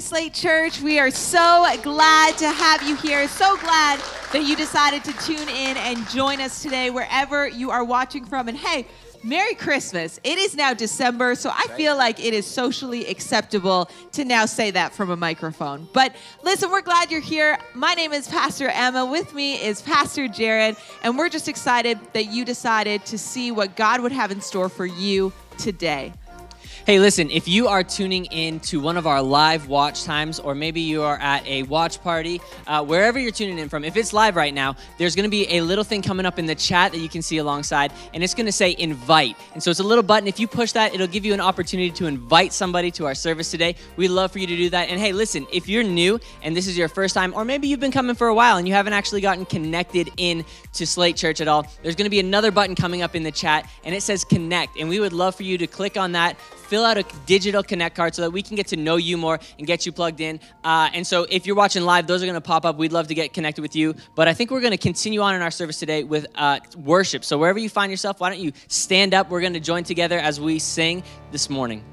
Slate Church, we are so glad to have you here. So glad that you decided to tune in and join us today, wherever you are watching from. And hey, Merry Christmas. It is now December, so I feel like it is socially acceptable to now say that from a microphone. But listen, we're glad you're here. My name is Pastor Emma. With me is Pastor Jared, and we're just excited that you decided to see what God would have in store for you today. Hey, listen, if you are tuning in to one of our live watch times, or maybe you are at a watch party, uh, wherever you're tuning in from, if it's live right now, there's to be a little thing coming up in the chat that you can see alongside, and it's to say invite. And so it's a little button. If you push that, it'll give you an opportunity to invite somebody to our service today. We'd love for you to do that. And hey, listen, if you're new and this is your first time, or maybe you've been coming for a while and you haven't actually gotten connected in to Slate Church at all, there's to be another button coming up in the chat, and it says connect. And we would love for you to click on that fill out a digital connect card so that we can get to know you more and get you plugged in. Uh, and so if you're watching live, those are going to pop up. We'd love to get connected with you. But I think we're going to continue on in our service today with uh, worship. So wherever you find yourself, why don't you stand up? We're going to join together as we sing this morning.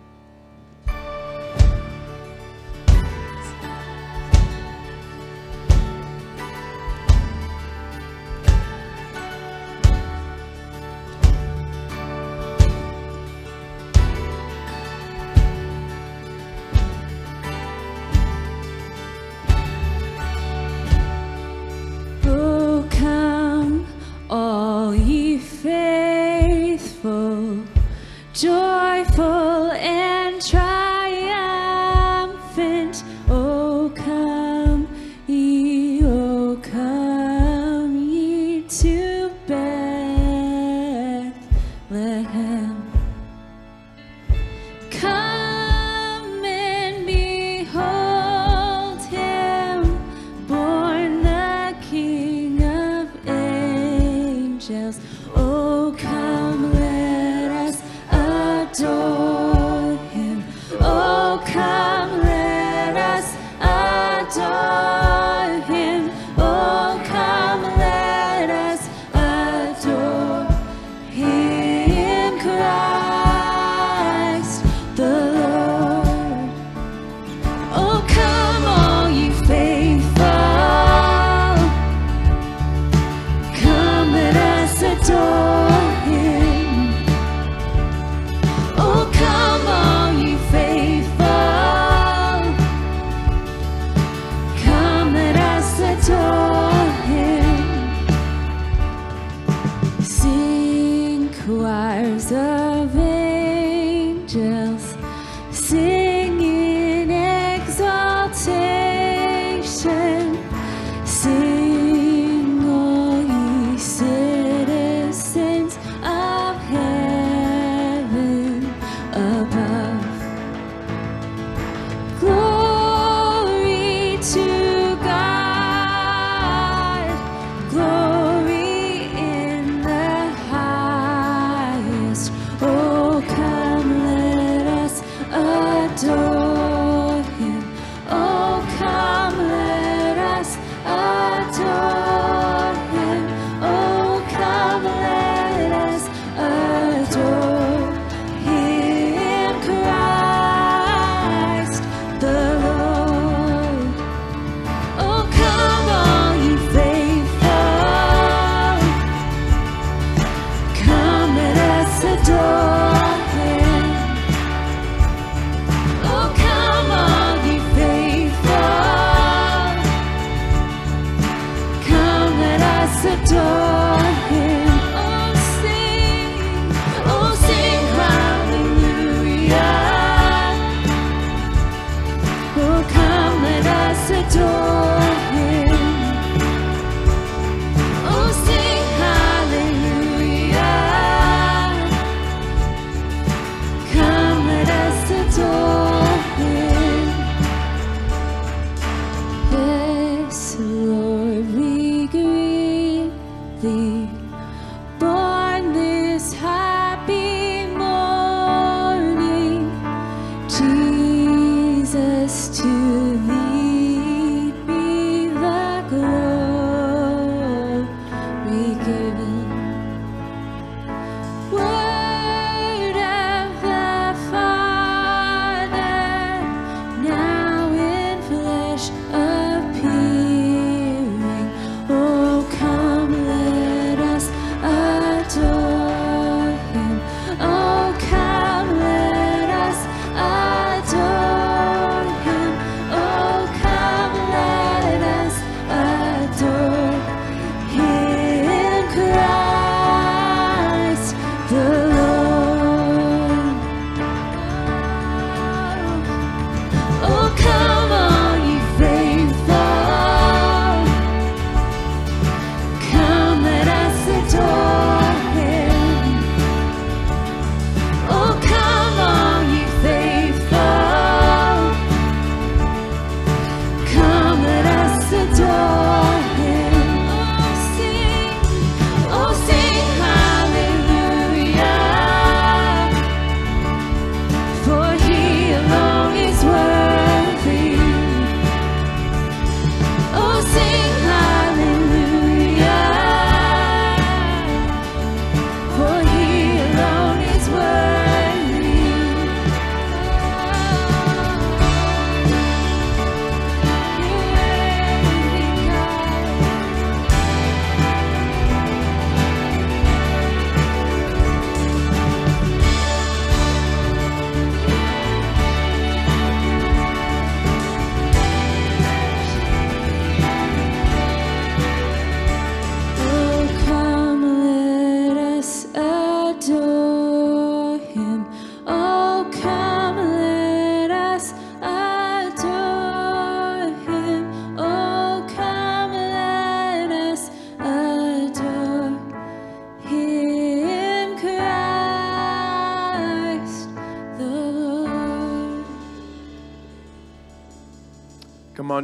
joyful, joyful and triumphant. Oh, come ye, oh, come ye to Bethlehem. Come and behold him, born the King of angels.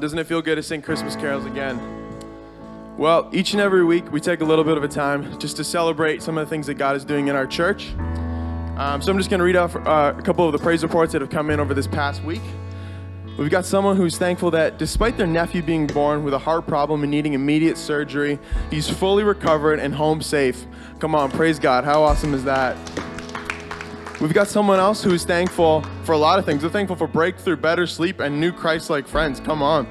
Doesn't it feel good to sing Christmas carols again? Well, each and every week we take a little bit of a time just to celebrate some of the things that God is doing in our church. Um, so I'm just going to read off uh, a couple of the praise reports that have come in over this past week. We've got someone who's thankful that despite their nephew being born with a heart problem and needing immediate surgery, he's fully recovered and home safe. Come on, praise God. How awesome is that? We've got someone else who's thankful for a lot of things. We're thankful for breakthrough, better sleep, and new Christ like friends. Come on.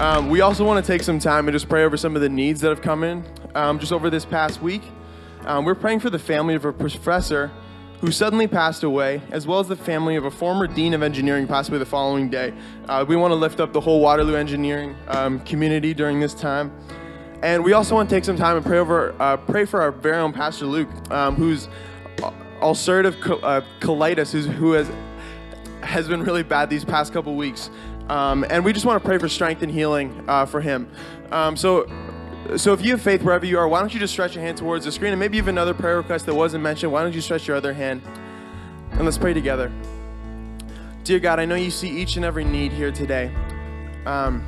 Um, we also want to take some time and just pray over some of the needs that have come in um, just over this past week. Um, we're praying for the family of a professor who suddenly passed away, as well as the family of a former dean of engineering away the following day. Uh, we want to lift up the whole Waterloo engineering um, community during this time. And we also want to take some time and pray over, uh, pray for our very own Pastor Luke, um, who's ulcerative uh, colitis, who has has been really bad these past couple weeks. Um, and we just want to pray for strength and healing uh, for him. Um, so, so if you have faith wherever you are, why don't you just stretch your hand towards the screen? And maybe have another prayer request that wasn't mentioned. Why don't you stretch your other hand? And let's pray together. Dear God, I know you see each and every need here today. Um,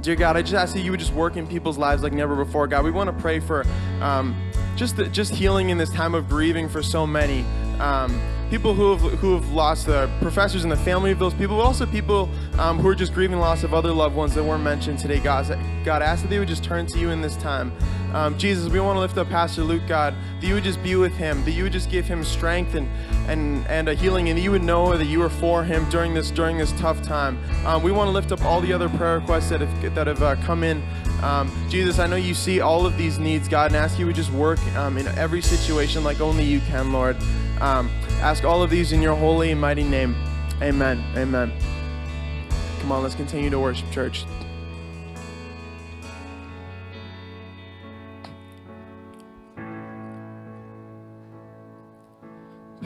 dear God, I just ask that you would just work in people's lives like never before. God, we want to pray for um, just the, just healing in this time of grieving for so many. Um, people who have, who have lost the professors and the family of those people, but also people um, who are just grieving loss of other loved ones that weren't mentioned today. God, God, ask that they would just turn to you in this time. Um, Jesus, we want to lift up Pastor Luke, God, that you would just be with him, that you would just give him strength and and and a healing, and you would know that you are for him during this during this tough time. Um, we want to lift up all the other prayer requests that have that have uh, come in. Um, Jesus, I know you see all of these needs, God, and ask you would just work um, in every situation like only you can, Lord. Um, ask all of these in your holy and mighty name. Amen. Amen. Come on, let's continue to worship, church.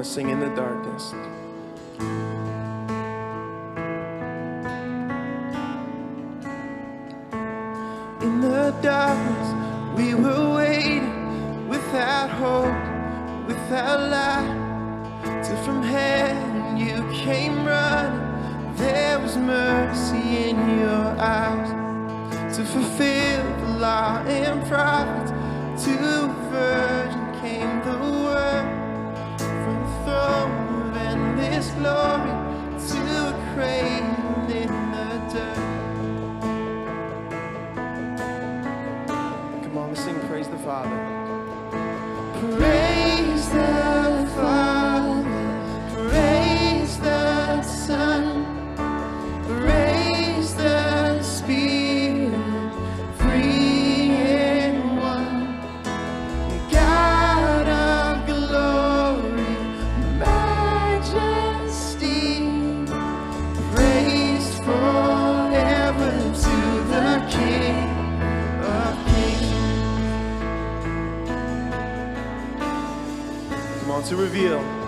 On, sing in the darkness. In the darkness, we were waiting without hope, without light. Till from heaven you came running. There was mercy in your eyes to fulfill the law and prophets. To a to in the. Come on, sing Praise the Father. Come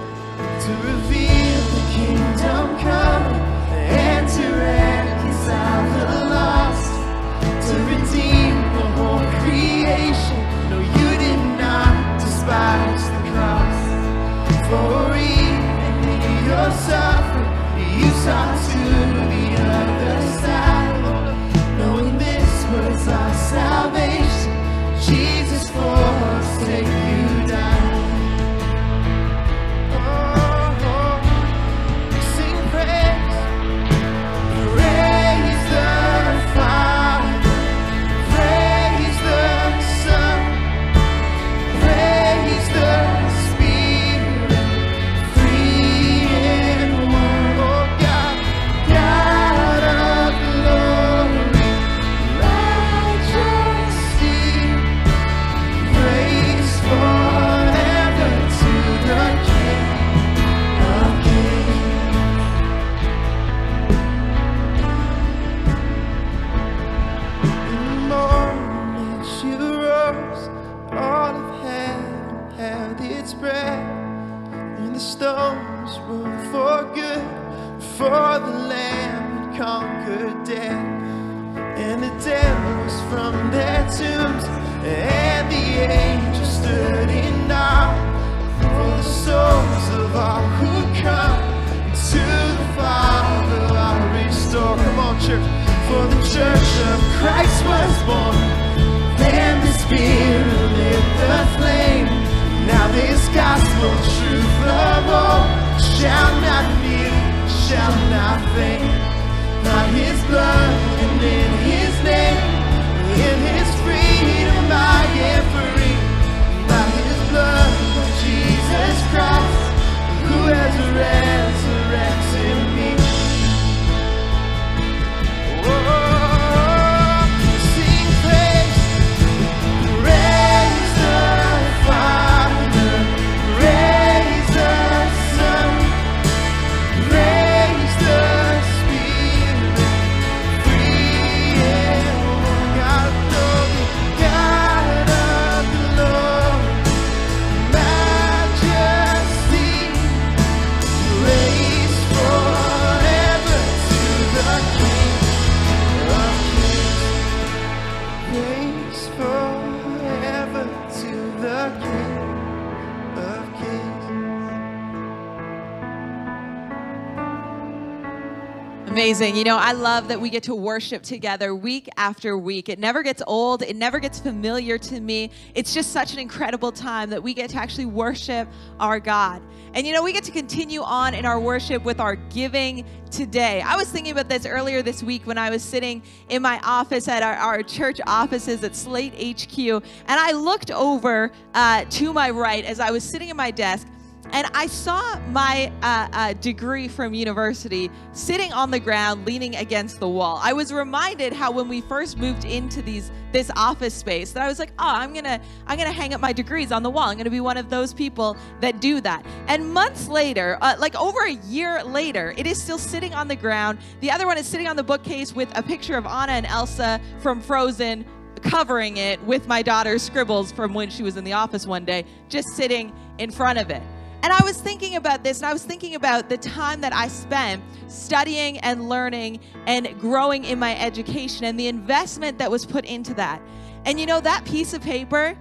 Amazing. You know, I love that we get to worship together week after week. It never gets old, it never gets familiar to me. It's just such an incredible time that we get to actually worship our God. And you know, we get to continue on in our worship with our giving today. I was thinking about this earlier this week when I was sitting in my office at our, our church offices at Slate HQ, and I looked over uh, to my right as I was sitting at my desk and I saw my uh, uh, degree from university sitting on the ground, leaning against the wall. I was reminded how when we first moved into these this office space, that I was like, oh, I'm gonna I'm gonna hang up my degrees on the wall. I'm gonna be one of those people that do that. And months later, uh, like over a year later, it is still sitting on the ground. The other one is sitting on the bookcase with a picture of Anna and Elsa from Frozen covering it with my daughter's scribbles from when she was in the office one day, just sitting in front of it. And I was thinking about this, and I was thinking about the time that I spent studying and learning and growing in my education and the investment that was put into that. And you know, that piece of paper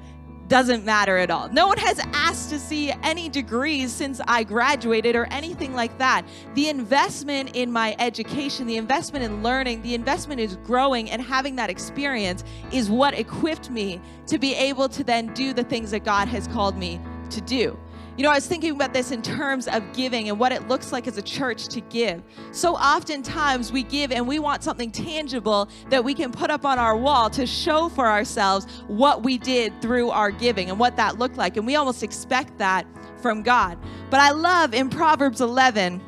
doesn't matter at all. No one has asked to see any degrees since I graduated or anything like that. The investment in my education, the investment in learning, the investment is growing and having that experience is what equipped me to be able to then do the things that God has called me to do. You know, I was thinking about this in terms of giving and what it looks like as a church to give. So oftentimes we give and we want something tangible that we can put up on our wall to show for ourselves what we did through our giving and what that looked like. And we almost expect that from God. But I love in Proverbs 11,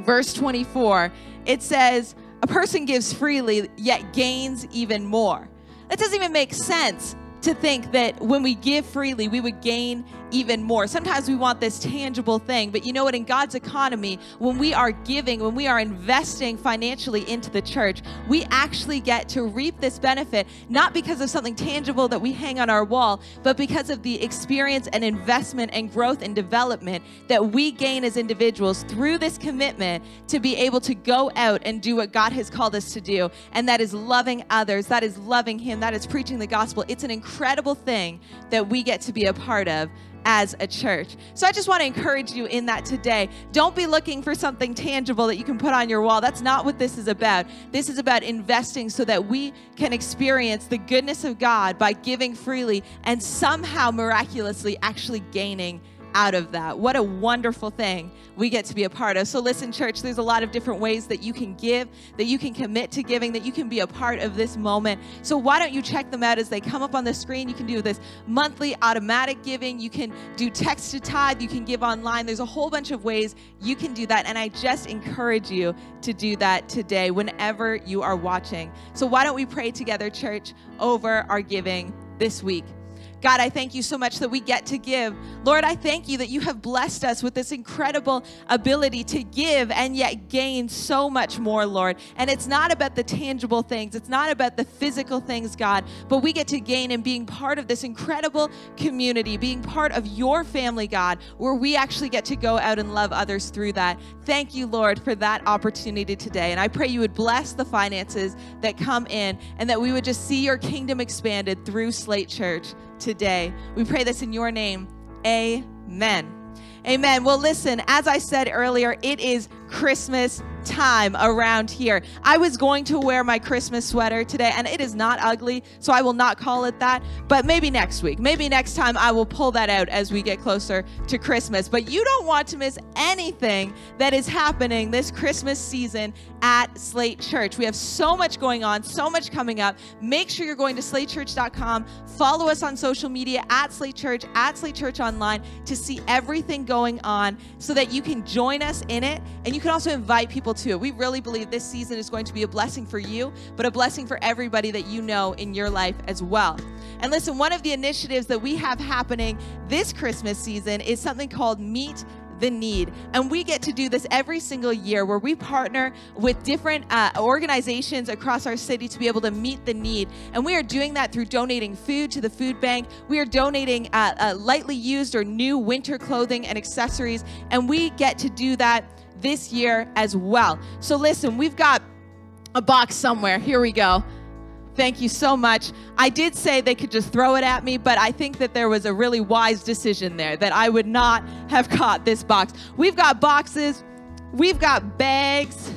verse 24, it says, A person gives freely, yet gains even more. That doesn't even make sense to think that when we give freely, we would gain even more. Sometimes we want this tangible thing, but you know what? In God's economy, when we are giving, when we are investing financially into the church, we actually get to reap this benefit, not because of something tangible that we hang on our wall, but because of the experience and investment and growth and development that we gain as individuals through this commitment to be able to go out and do what God has called us to do. And that is loving others, that is loving Him, that is preaching the gospel. It's an incredible thing that we get to be a part of as a church. So I just want to encourage you in that today. Don't be looking for something tangible that you can put on your wall. That's not what this is about. This is about investing so that we can experience the goodness of God by giving freely and somehow miraculously actually gaining out of that. What a wonderful thing we get to be a part of. So, listen, church, there's a lot of different ways that you can give, that you can commit to giving, that you can be a part of this moment. So, why don't you check them out as they come up on the screen? You can do this monthly automatic giving, you can do text to tithe, you can give online. There's a whole bunch of ways you can do that. And I just encourage you to do that today whenever you are watching. So, why don't we pray together, church, over our giving this week? God, I thank you so much that we get to give. Lord, I thank you that you have blessed us with this incredible ability to give and yet gain so much more, Lord. And it's not about the tangible things, it's not about the physical things, God, but we get to gain in being part of this incredible community, being part of your family, God, where we actually get to go out and love others through that. Thank you, Lord, for that opportunity today. And I pray you would bless the finances that come in and that we would just see your kingdom expanded through Slate Church today. We pray this in your name. Amen. Amen. Well, listen, as I said earlier, it is Christmas time around here. I was going to wear my Christmas sweater today, and it is not ugly, so I will not call it that. But maybe next week, maybe next time I will pull that out as we get closer to Christmas. But you don't want to miss anything that is happening this Christmas season at Slate Church. We have so much going on, so much coming up. Make sure you're going to slatechurch.com. Follow us on social media at Slate Church, at Slate Church Online to see everything going on so that you can join us in it and you can also invite people to it. We really believe this season is going to be a blessing for you, but a blessing for everybody that you know in your life as well. And listen, one of the initiatives that we have happening this Christmas season is something called Meet the need. And we get to do this every single year where we partner with different uh, organizations across our city to be able to meet the need. And we are doing that through donating food to the food bank. We are donating uh, uh, lightly used or new winter clothing and accessories. And we get to do that this year as well. So listen, we've got a box somewhere. Here we go. Thank you so much. I did say they could just throw it at me, but I think that there was a really wise decision there that I would not have caught this box. We've got boxes, we've got bags.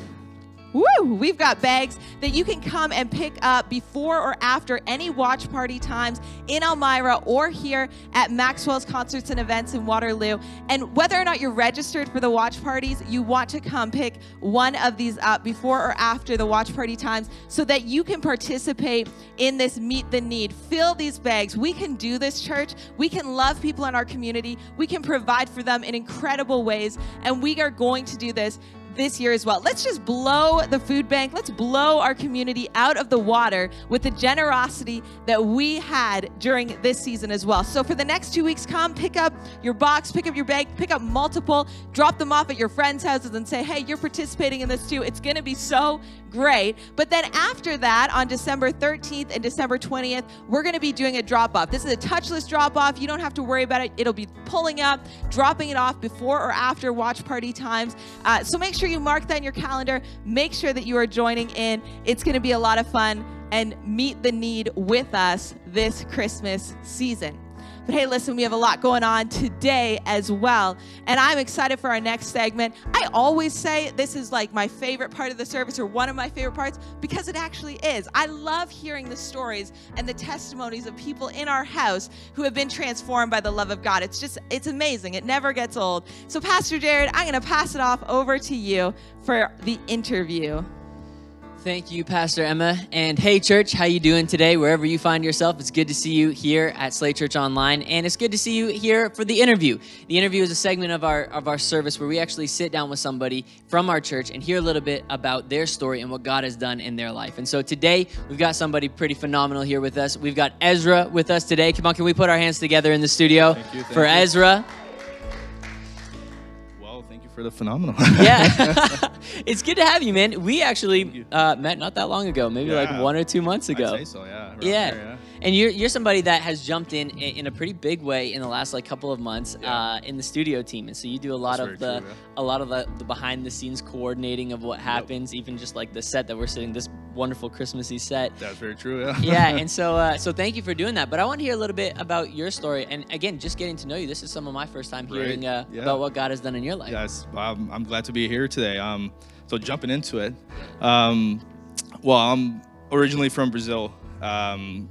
Woo! We've got bags that you can come and pick up before or after any watch party times in Elmira or here at Maxwell's Concerts and Events in Waterloo. And whether or not you're registered for the watch parties, you want to come pick one of these up before or after the watch party times so that you can participate in this Meet the Need. Fill these bags. We can do this, church. We can love people in our community. We can provide for them in incredible ways. And we are going to do this this year as well. Let's just blow the food bank. Let's blow our community out of the water with the generosity that we had during this season as well. So for the next two weeks, come pick up your box, pick up your bag, pick up multiple, drop them off at your friends' houses and say, hey, you're participating in this too. It's going to be so great. But then after that, on December 13th and December 20th, we're going to be doing a drop off. This is a touchless drop off. You don't have to worry about it. It'll be pulling up, dropping it off before or after watch party times. Uh, so make sure you mark that in your calendar. Make sure that you are joining in. It's going to be a lot of fun and meet the need with us this Christmas season. But hey, listen, we have a lot going on today as well. And I'm excited for our next segment. I always say this is like my favorite part of the service or one of my favorite parts because it actually is. I love hearing the stories and the testimonies of people in our house who have been transformed by the love of God. It's just, it's amazing. It never gets old. So, Pastor Jared, I'm going to pass it off over to you for the interview. Thank you, Pastor Emma. And hey, church, how you doing today? Wherever you find yourself, it's good to see you here at Slate Church Online, and it's good to see you here for the interview. The interview is a segment of our of our service where we actually sit down with somebody from our church and hear a little bit about their story and what God has done in their life. And so today we've got somebody pretty phenomenal here with us. We've got Ezra with us today. Come on, can we put our hands together in the studio Thank you, thank for you. Ezra? Well, thank you for the phenomenal. Yeah, it's good to have you, man. We actually uh, met not that long ago, maybe like one or two months ago. I'd say so, yeah. Yeah. there, And you're you're somebody that has jumped in in a pretty big way in the last like couple of months Yeah. uh, in the studio team, and so you do a lot That's of the true, a lot of the, the behind the scenes coordinating of what happens, even just like the set that we're sitting, this wonderful Christmassy set. That's very true, yeah. yeah, and so uh, so thank you for doing that. But I want to hear a little bit about your story, and again, just getting to know you. This is some of my first time Right. hearing uh, Yeah. about what God has done in your life. Yes, I'm, I'm glad to be here today. Um, so jumping into it, um, well, I'm originally from Brazil. Um,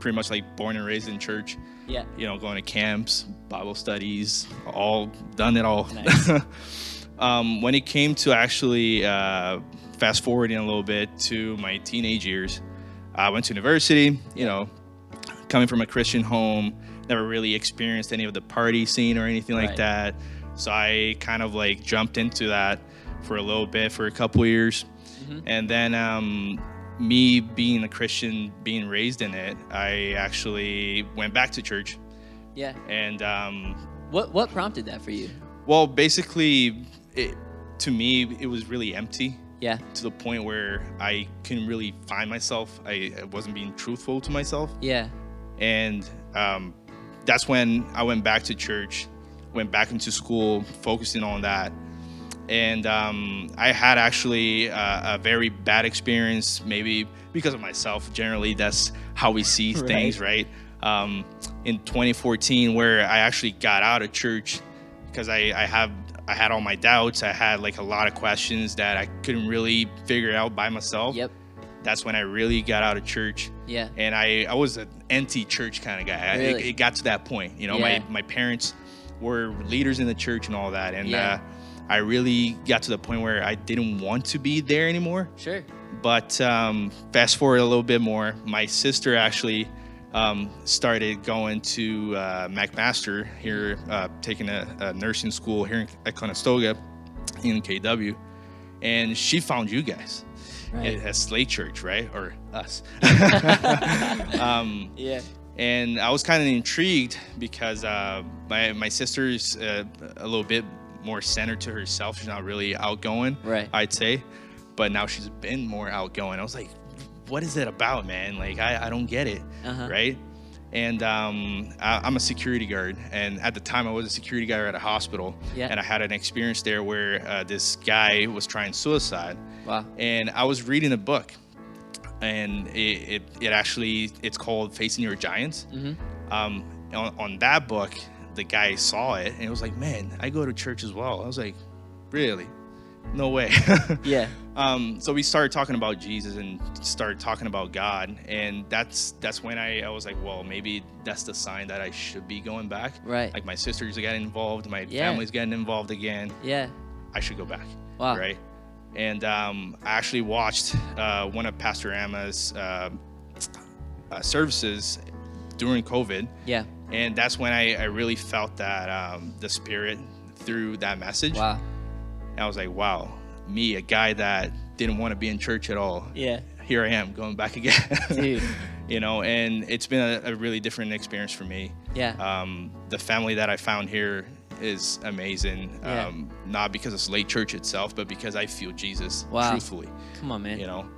pretty much like born and raised in church. Yeah. You know, going to camps, Bible studies, all done it all. Nice. um, when it came to actually uh, fast forwarding a little bit to my teenage years, I went to university. You know, coming from a Christian home, never really experienced any of the party scene or anything like Right. that. So I kind of like jumped into that for a little bit for a couple years, Mm-hmm. and then um, me being a Christian, being raised in it, I actually went back to church. Yeah. And um, What what prompted that for you? well, basically, it, to me, it was really empty Yeah. to the point where I couldn't really find myself. I, I wasn't being truthful to myself. Yeah. and um, that's when I went back to church, went back into school, focusing on that. And um, I had actually a, a very bad experience, maybe because of myself. Generally, that's how we see Right. things, right? Um, in 2014, where I actually got out of church because I, I have I had all my doubts. I had like a lot of questions that I couldn't really figure out by myself. Yep. That's when I really got out of church Yeah. and I, I was an anti-church kind of guy. Really? It, it got to that point, you know. Yeah. My my parents were leaders in the church and all that, and Yeah. uh, I really got to the point where I didn't want to be there anymore. Sure. But um, fast forward a little bit more, my sister actually um, started going to uh, McMaster here, uh, taking a, a nursing school here in, at Conestoga in KW, and she found you guys Right. at Slate Church, right, or us. um, Yeah. and I was kind of intrigued because uh, my my sister's uh, a little bit more centered to herself. She's not really outgoing, Right. I'd say, but now she's been more outgoing. I was like, what is it about, man? Like I, I don't get it, Uh-huh. right? And um, I, I'm a security guard, and at the time I was a security guard at a hospital, Yeah. and I had an experience there where uh, this guy was trying suicide, Wow. and I was reading a book, and it, it, it actually it's called Facing Your Giants. Mhm. Um, on, on that book, the guy saw it and it was like, man, I go to church as well. I was like, really? No way. Yeah. um, so we started talking about Jesus and started talking about God, and that's that's when I, I was like, well, maybe that's the sign that I should be going back. Right. Like my sisters are getting involved, my Yeah. family's getting involved again. Yeah. I should go back. Wow. Right. And um, I actually watched uh, one of Pastor Emma's uh, uh, services during COVID, Yeah. And that's when I, I really felt that um, the Spirit through that message. Wow. And I was like, wow, me, a guy that didn't want to be in church at all. Yeah. Here I am going back again. Dude. you know, and it's been a, a really different experience for me. Yeah. Um, the family that I found here is amazing. Yeah. Um, not because it's Slate Church itself, but because I feel Jesus Wow. truthfully. Come on, man. You know,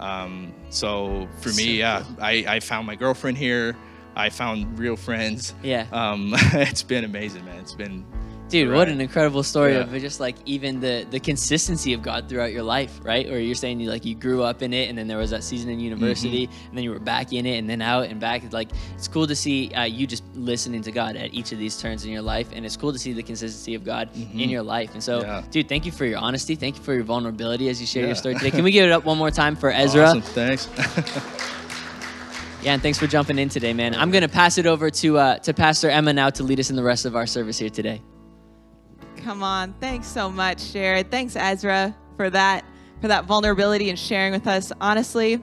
um, so for me, So yeah, I, I found my girlfriend here. I found real friends. Yeah. Um, it's been amazing, man. It's been Dude, what an incredible story Yeah. of just like even the the consistency of God throughout your life, right? Or you're saying you like you grew up in it, and then there was that season in university, Mm-hmm. and then you were back in it, and then out and back. It's Like it's cool to see uh, you just listening to God at each of these turns in your life, and it's cool to see the consistency of God in your life. And so, Mm-hmm. Yeah. dude, thank you for your honesty. Thank you for your vulnerability as you share your story today. Can we give it up one more time for Ezra? awesome. Thanks. Yeah, and thanks for jumping in today, man. I'm gonna pass it over to uh, to Pastor Emma now to lead us in the rest of our service here today. Come on. Thanks so much, Jared. Thanks, Ezra, for that for that vulnerability and sharing with us. Honestly,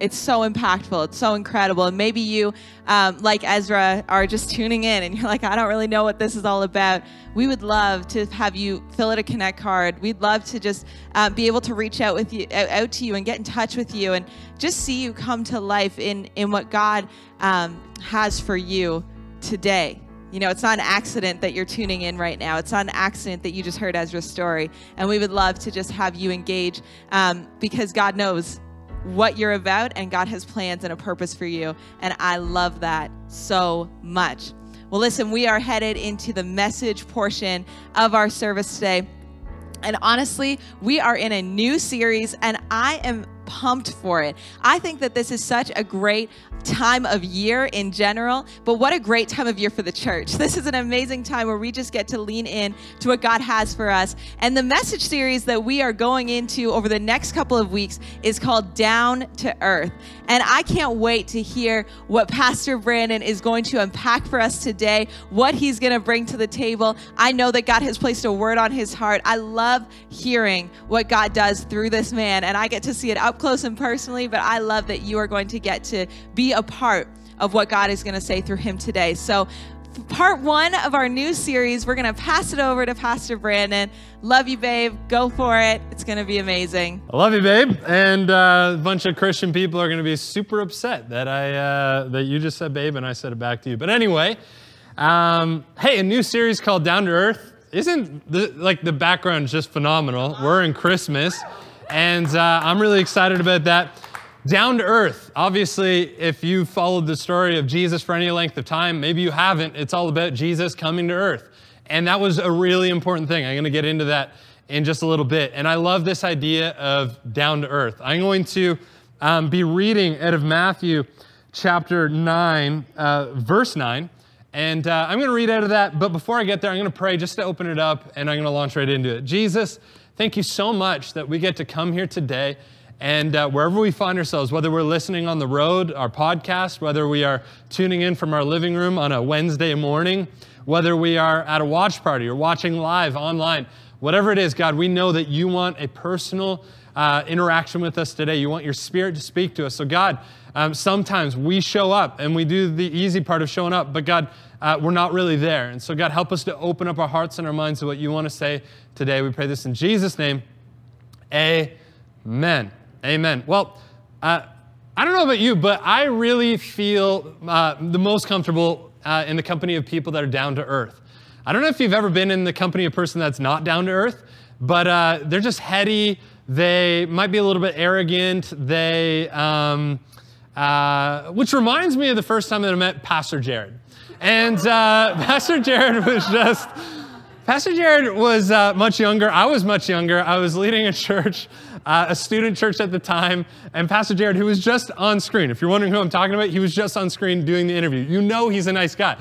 it's so impactful. It's so incredible. And maybe you, um, like Ezra, are just tuning in and you're like, I don't really know what this is all about. We would love to have you fill out a connect card. We'd love to just uh, be able to reach out with you, out to you, and get in touch with you, and just see you come to life in in what God um, has for you today. You know, it's not an accident that you're tuning in right now. It's not an accident that you just heard Ezra's story. And we would love to just have you engage um, because God knows what you're about and God has plans and a purpose for you. And I love that so much. Well, listen, we are headed into the message portion of our service today. And honestly, we are in a new series, and I am pumped for it. I think that this is such a great time of year in general, but what a great time of year for the church. This is an amazing time where we just get to lean in to what God has for us. And the message series that we are going into over the next couple of weeks is called Down to Earth. And I can't wait to hear what Pastor Brandon is going to unpack for us today, what he's going to bring to the table. I know that God has placed a word on his heart. I love hearing what God does through this man, and I get to see it up close and personally, but I love that you are going to get to be a part of what God is going to say through him today. So, part one of our new series. We're going to pass it over to Pastor Brandon. Love you, babe. Go for it. It's going to be amazing. I love you, babe. And uh, a bunch of Christian people are going to be super upset that I uh, that you just said babe and I said it back to you. But anyway, um, hey, a new series called Down to Earth. Isn't the, like the background just phenomenal? We're in Christmas, and uh, I'm really excited about that. Down to earth. Obviously, if you followed the story of Jesus for any length of time, maybe you haven't. It's all about Jesus coming to earth. And that was a really important thing. I'm going to get into that in just a little bit. And I love this idea of down to earth. I'm going to um, be reading out of Matthew chapter 9, uh, verse 9. And uh, I'm going to read out of that. But before I get there, I'm going to pray just to open it up and I'm going to launch right into it. Jesus, thank you so much that we get to come here today and uh, wherever we find ourselves, whether we're listening on the road, our podcast, whether we are tuning in from our living room on a Wednesday morning, whether we are at a watch party or watching live online, whatever it is, God, we know that you want a personal uh, interaction with us today. You want your spirit to speak to us. So, God, um, sometimes we show up and we do the easy part of showing up, but God, uh, we're not really there. And so, God, help us to open up our hearts and our minds to what you want to say today. We pray this in Jesus' name. Amen. Amen. Well, uh, I don't know about you, but I really feel uh, the most comfortable uh, in the company of people that are down to earth. I don't know if you've ever been in the company of a person that's not down to earth, but uh, they're just heady. They might be a little bit arrogant. They, um, uh, which reminds me of the first time that I met Pastor Jared. And uh, Pastor Jared was just, Pastor Jared was much younger. I was much younger. I was leading a church uh, a student church at the time, and Pastor Jared, who was just on screen. If you're wondering who I'm talking about, he was just on screen doing the interview. You know he's a nice guy.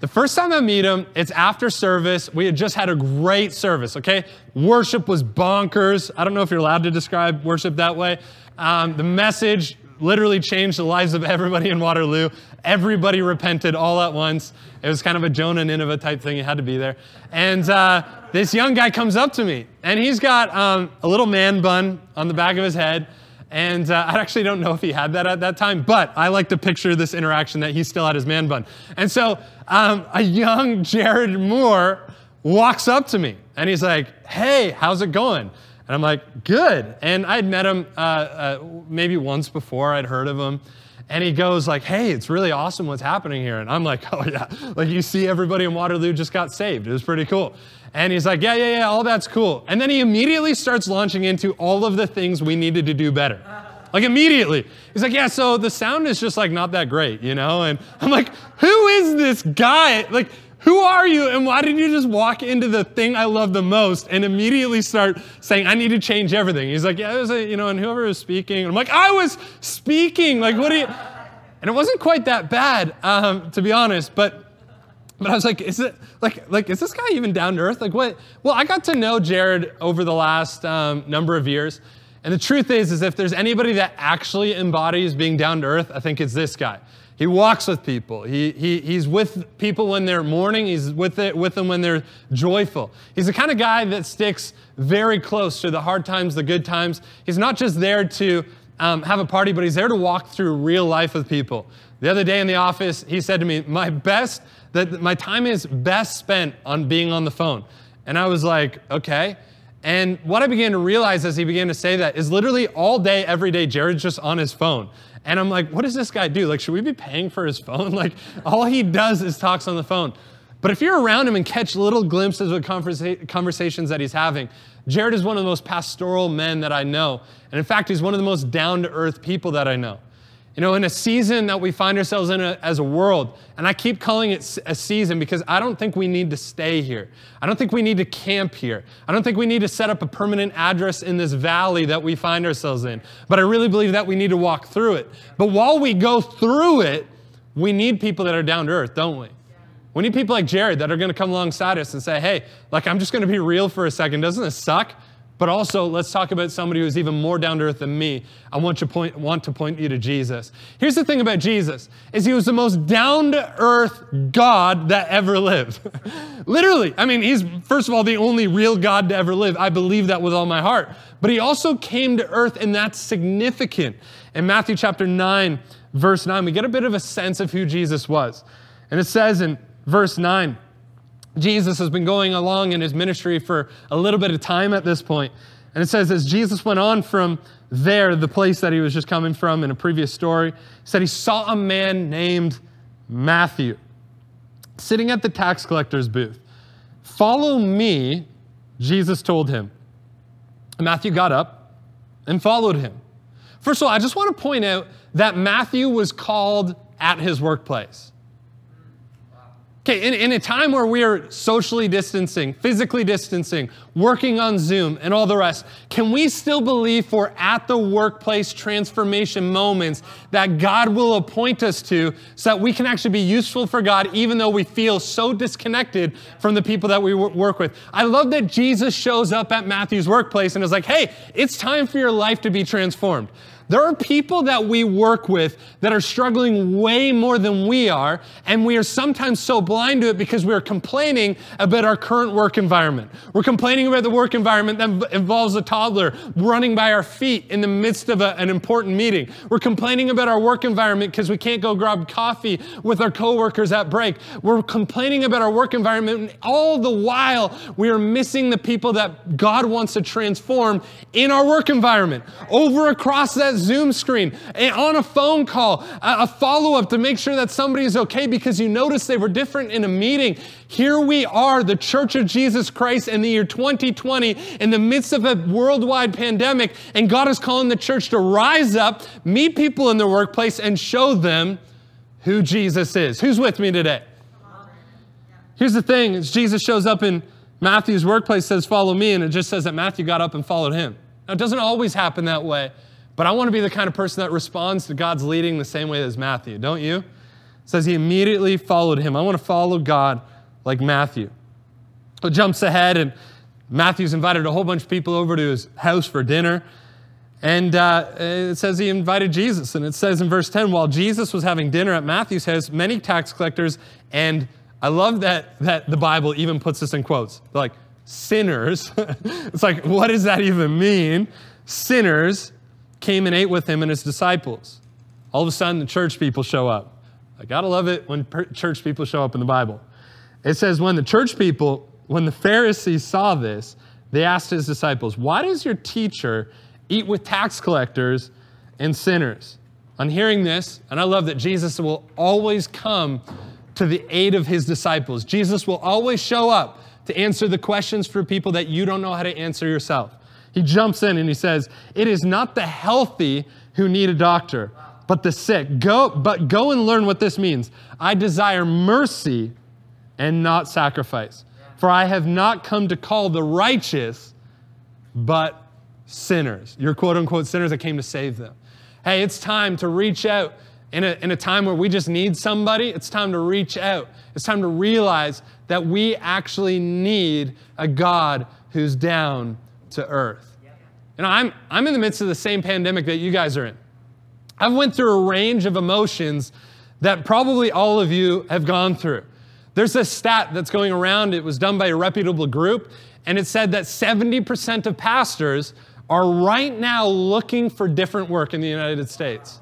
The first time I meet him, it's after service. We had just had a great service, okay? Worship was bonkers. I don't know if you're allowed to describe worship that way. Um, the message literally changed the lives of everybody in Waterloo. Everybody repented all at once. It was kind of a Jonah Nineveh type thing. You had to be there. And uh, this young guy comes up to me, and he's got um, a little man bun on the back of his head. And uh, I actually don't know if he had that at that time, but I like to picture this interaction that he still had his man bun. And so um, a young Jared Moore walks up to me, and he's like, Hey, how's it going? And I'm like, Good. And I'd met him uh, uh maybe once before, I'd heard of him and he goes like, "Hey, it's really awesome what's happening here." And I'm like, "Oh yeah, like you see, everybody in Waterloo just got saved. It was pretty cool." And he's like, "Yeah, yeah, yeah, all that's cool." And then he immediately starts launching into all of the things we needed to do better. Like immediately. He's like, "Yeah, so the sound is just like not that great, you know?" And I'm like, "Who is this guy?" Like who are you? And why did you just walk into the thing I love the most and immediately start saying, I need to change everything? He's like, Yeah, it was a, you know, and whoever was speaking. And I'm like, I was speaking. Like, what do you? And it wasn't quite that bad, um, to be honest, but but I was like, is it like like is this guy even down to earth? Like what? Well, I got to know Jared over the last um, number of years, and the truth is, is if there's anybody that actually embodies being down to earth, I think it's this guy. He walks with people. He, he, he's with people when they're mourning. He's with, it, with them when they're joyful. He's the kind of guy that sticks very close to the hard times, the good times. He's not just there to um, have a party, but he's there to walk through real life with people. The other day in the office, he said to me, My best, that my time is best spent on being on the phone. And I was like, Okay. And what I began to realize as he began to say that is literally all day, every day, Jared's just on his phone. And I'm like, what does this guy do? Like, should we be paying for his phone? Like, all he does is talks on the phone. But if you're around him and catch little glimpses of conversa- conversations that he's having, Jared is one of the most pastoral men that I know. And in fact, he's one of the most down to earth people that I know. You know, in a season that we find ourselves in a, as a world, and I keep calling it a season because I don't think we need to stay here. I don't think we need to camp here. I don't think we need to set up a permanent address in this valley that we find ourselves in. But I really believe that we need to walk through it. But while we go through it, we need people that are down to earth, don't we? We need people like Jared that are going to come alongside us and say, hey, like, I'm just going to be real for a second. Doesn't this suck? But also, let's talk about somebody who's even more down to earth than me. I want, you point, want to point you to Jesus. Here's the thing about Jesus is he was the most down to earth God that ever lived. Literally. I mean, he's first of all the only real God to ever live. I believe that with all my heart. But he also came to earth and that's significant. In Matthew chapter 9, verse 9, we get a bit of a sense of who Jesus was. And it says in verse 9. Jesus has been going along in his ministry for a little bit of time at this point. And it says, as Jesus went on from there, the place that he was just coming from in a previous story, said he saw a man named Matthew sitting at the tax collector's booth. Follow me, Jesus told him. And Matthew got up and followed him. First of all, I just want to point out that Matthew was called at his workplace. Okay, in, in a time where we are socially distancing, physically distancing, working on Zoom, and all the rest, can we still believe for at the workplace transformation moments that God will appoint us to so that we can actually be useful for God even though we feel so disconnected from the people that we work with? I love that Jesus shows up at Matthew's workplace and is like, hey, it's time for your life to be transformed. There are people that we work with that are struggling way more than we are, and we are sometimes so blind to it because we are complaining about our current work environment. We're complaining about the work environment that involves a toddler running by our feet in the midst of a, an important meeting. We're complaining about our work environment because we can't go grab coffee with our coworkers at break. We're complaining about our work environment, and all the while we are missing the people that God wants to transform in our work environment. Over across that Zoom screen, on a phone call, a follow up to make sure that somebody is okay because you noticed they were different in a meeting. Here we are, the Church of Jesus Christ in the year 2020, in the midst of a worldwide pandemic, and God is calling the church to rise up, meet people in their workplace, and show them who Jesus is. Who's with me today? Here's the thing Jesus shows up in Matthew's workplace, says, Follow me, and it just says that Matthew got up and followed him. Now, it doesn't always happen that way. But I want to be the kind of person that responds to God's leading the same way as Matthew, don't you? It says he immediately followed him. I want to follow God like Matthew. So jumps ahead, and Matthew's invited a whole bunch of people over to his house for dinner. And uh, it says he invited Jesus. And it says in verse 10 while Jesus was having dinner at Matthew's house, many tax collectors, and I love that, that the Bible even puts this in quotes. Like, sinners. it's like, what does that even mean? Sinners came and ate with him and his disciples. All of a sudden, the church people show up. I gotta love it when church people show up in the Bible. It says, when the church people, when the Pharisees saw this, they asked his disciples, Why does your teacher eat with tax collectors and sinners? On hearing this, and I love that Jesus will always come to the aid of his disciples. Jesus will always show up to answer the questions for people that you don't know how to answer yourself. He jumps in and he says, It is not the healthy who need a doctor, but the sick. Go, but go and learn what this means. I desire mercy and not sacrifice. For I have not come to call the righteous, but sinners. Your quote unquote sinners, I came to save them. Hey, it's time to reach out in a, in a time where we just need somebody. It's time to reach out. It's time to realize that we actually need a God who's down to earth. And I'm, I'm in the midst of the same pandemic that you guys are in. I've went through a range of emotions that probably all of you have gone through. There's a stat that's going around, it was done by a reputable group, and it said that 70% of pastors are right now looking for different work in the United States.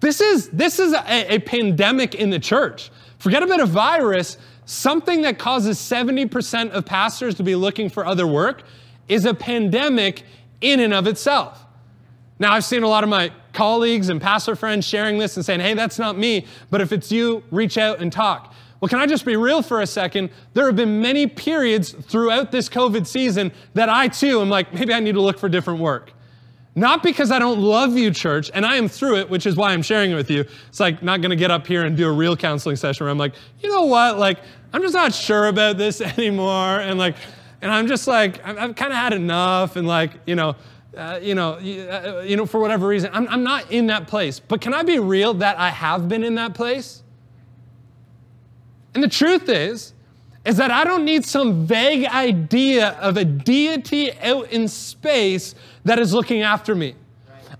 This is, this is a, a pandemic in the church. Forget about a virus, something that causes 70% of pastors to be looking for other work is a pandemic in and of itself. Now, I've seen a lot of my colleagues and pastor friends sharing this and saying, hey, that's not me, but if it's you, reach out and talk. Well, can I just be real for a second? There have been many periods throughout this COVID season that I too am like, maybe I need to look for different work. Not because I don't love you, church, and I am through it, which is why I'm sharing it with you. It's like not gonna get up here and do a real counseling session where I'm like, you know what, like, I'm just not sure about this anymore. And like, and I'm just like, I've, kind of had enough, and like, you know, uh, you know, uh, you know, for whatever reason, I'm, I'm not in that place. But can I be real that I have been in that place? And the truth is, is that I don't need some vague idea of a deity out in space that is looking after me.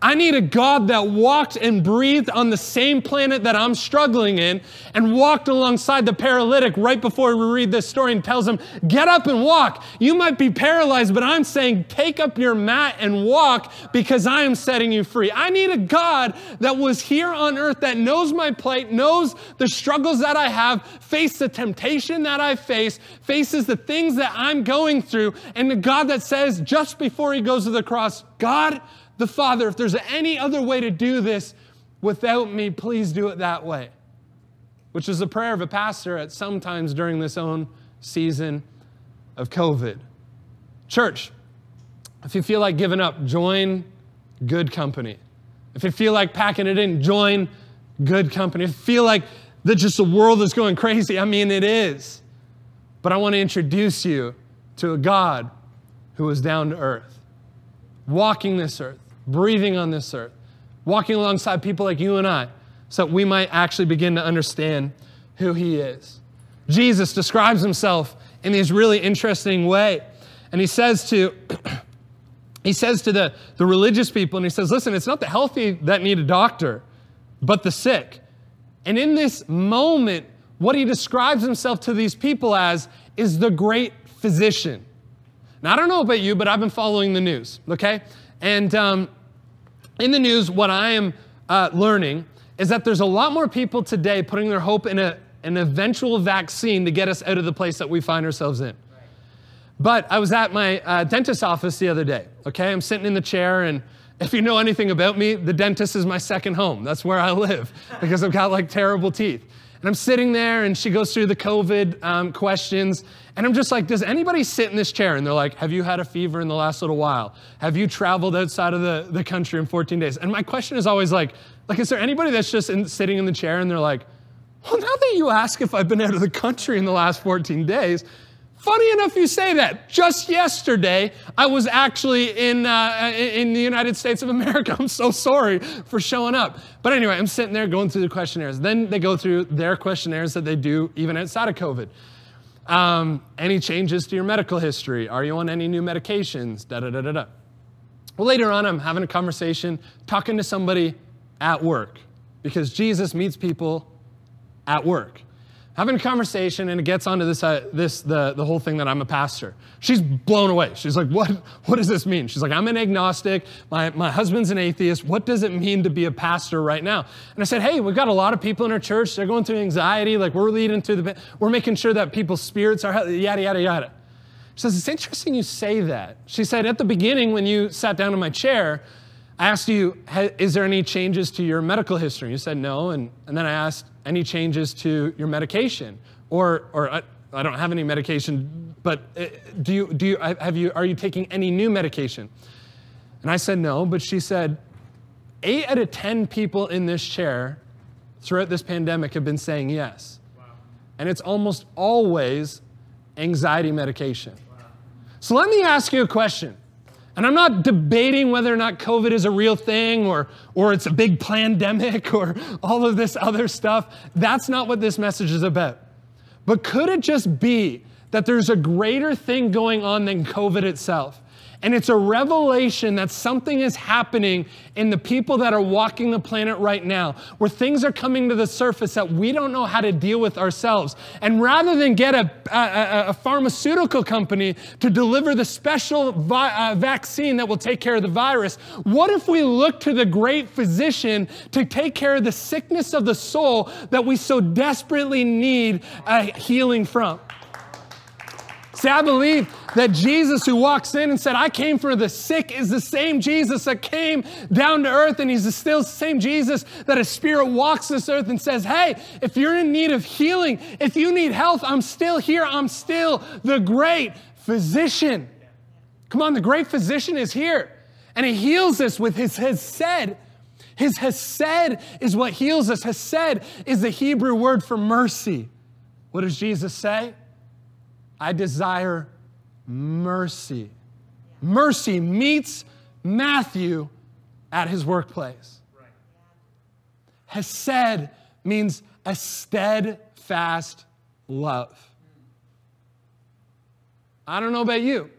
I need a God that walked and breathed on the same planet that I'm struggling in and walked alongside the paralytic right before we read this story and tells him, Get up and walk. You might be paralyzed, but I'm saying, Take up your mat and walk because I am setting you free. I need a God that was here on earth that knows my plight, knows the struggles that I have, faced the temptation that I face, faces the things that I'm going through, and the God that says just before he goes to the cross, God, the Father, if there's any other way to do this without me, please do it that way. Which is the prayer of a pastor at some times during this own season of COVID. Church, if you feel like giving up, join good company. If you feel like packing it in, join good company. If you feel like that just the world is going crazy, I mean, it is. But I want to introduce you to a God who is down to earth, walking this earth, breathing on this earth, walking alongside people like you and I, so that we might actually begin to understand who he is. Jesus describes himself in this really interesting way. And he says to he says to the, the religious people, and he says, listen, it's not the healthy that need a doctor, but the sick. And in this moment, what he describes himself to these people as is the great physician. Now, I don't know about you, but I've been following the news, okay? And um, in the news, what I am uh, learning is that there's a lot more people today putting their hope in a, an eventual vaccine to get us out of the place that we find ourselves in. But I was at my uh, dentist's office the other day, okay? I'm sitting in the chair, and if you know anything about me, the dentist is my second home. That's where I live because I've got like terrible teeth. And I'm sitting there, and she goes through the COVID um, questions. And I'm just like, does anybody sit in this chair? And they're like, have you had a fever in the last little while? Have you traveled outside of the, the country in 14 days? And my question is always like, like, is there anybody that's just in, sitting in the chair and they're like, well, now that you ask if I've been out of the country in the last 14 days, Funny enough, you say that. Just yesterday, I was actually in, uh, in the United States of America. I'm so sorry for showing up. But anyway, I'm sitting there going through the questionnaires. Then they go through their questionnaires that they do even outside of COVID. Um, any changes to your medical history? Are you on any new medications? Da da da da da. Well, later on, I'm having a conversation, talking to somebody at work, because Jesus meets people at work having a conversation and it gets onto this, uh, this the, the whole thing that I'm a pastor. She's blown away. She's like, what, what does this mean? She's like, I'm an agnostic. My, my husband's an atheist. What does it mean to be a pastor right now? And I said, hey, we've got a lot of people in our church. They're going through anxiety. Like we're leading through the, we're making sure that people's spirits are, yada, yada, yada. She says, it's interesting you say that. She said, at the beginning when you sat down in my chair, I asked you, is there any changes to your medical history? You said no. And, and then I asked, any changes to your medication? Or, or I, I don't have any medication, but uh, do you, do you, have you, are you taking any new medication? And I said no, but she said, eight out of 10 people in this chair throughout this pandemic have been saying yes. Wow. And it's almost always anxiety medication. Wow. So let me ask you a question. And I'm not debating whether or not COVID is a real thing or, or it's a big pandemic or all of this other stuff. That's not what this message is about. But could it just be that there's a greater thing going on than COVID itself? And it's a revelation that something is happening in the people that are walking the planet right now, where things are coming to the surface that we don't know how to deal with ourselves. And rather than get a, a, a pharmaceutical company to deliver the special uh, vaccine that will take care of the virus, what if we look to the great physician to take care of the sickness of the soul that we so desperately need a healing from? See, I believe that Jesus, who walks in and said, I came for the sick, is the same Jesus that came down to earth, and he's still the same Jesus that a spirit walks this earth and says, Hey, if you're in need of healing, if you need health, I'm still here. I'm still the great physician. Come on, the great physician is here, and he heals us with his hesed. His hesed is what heals us. Hesed is the Hebrew word for mercy. What does Jesus say? I desire mercy. Mercy meets Matthew at his workplace. Hesed means a steadfast love. I don't know about you,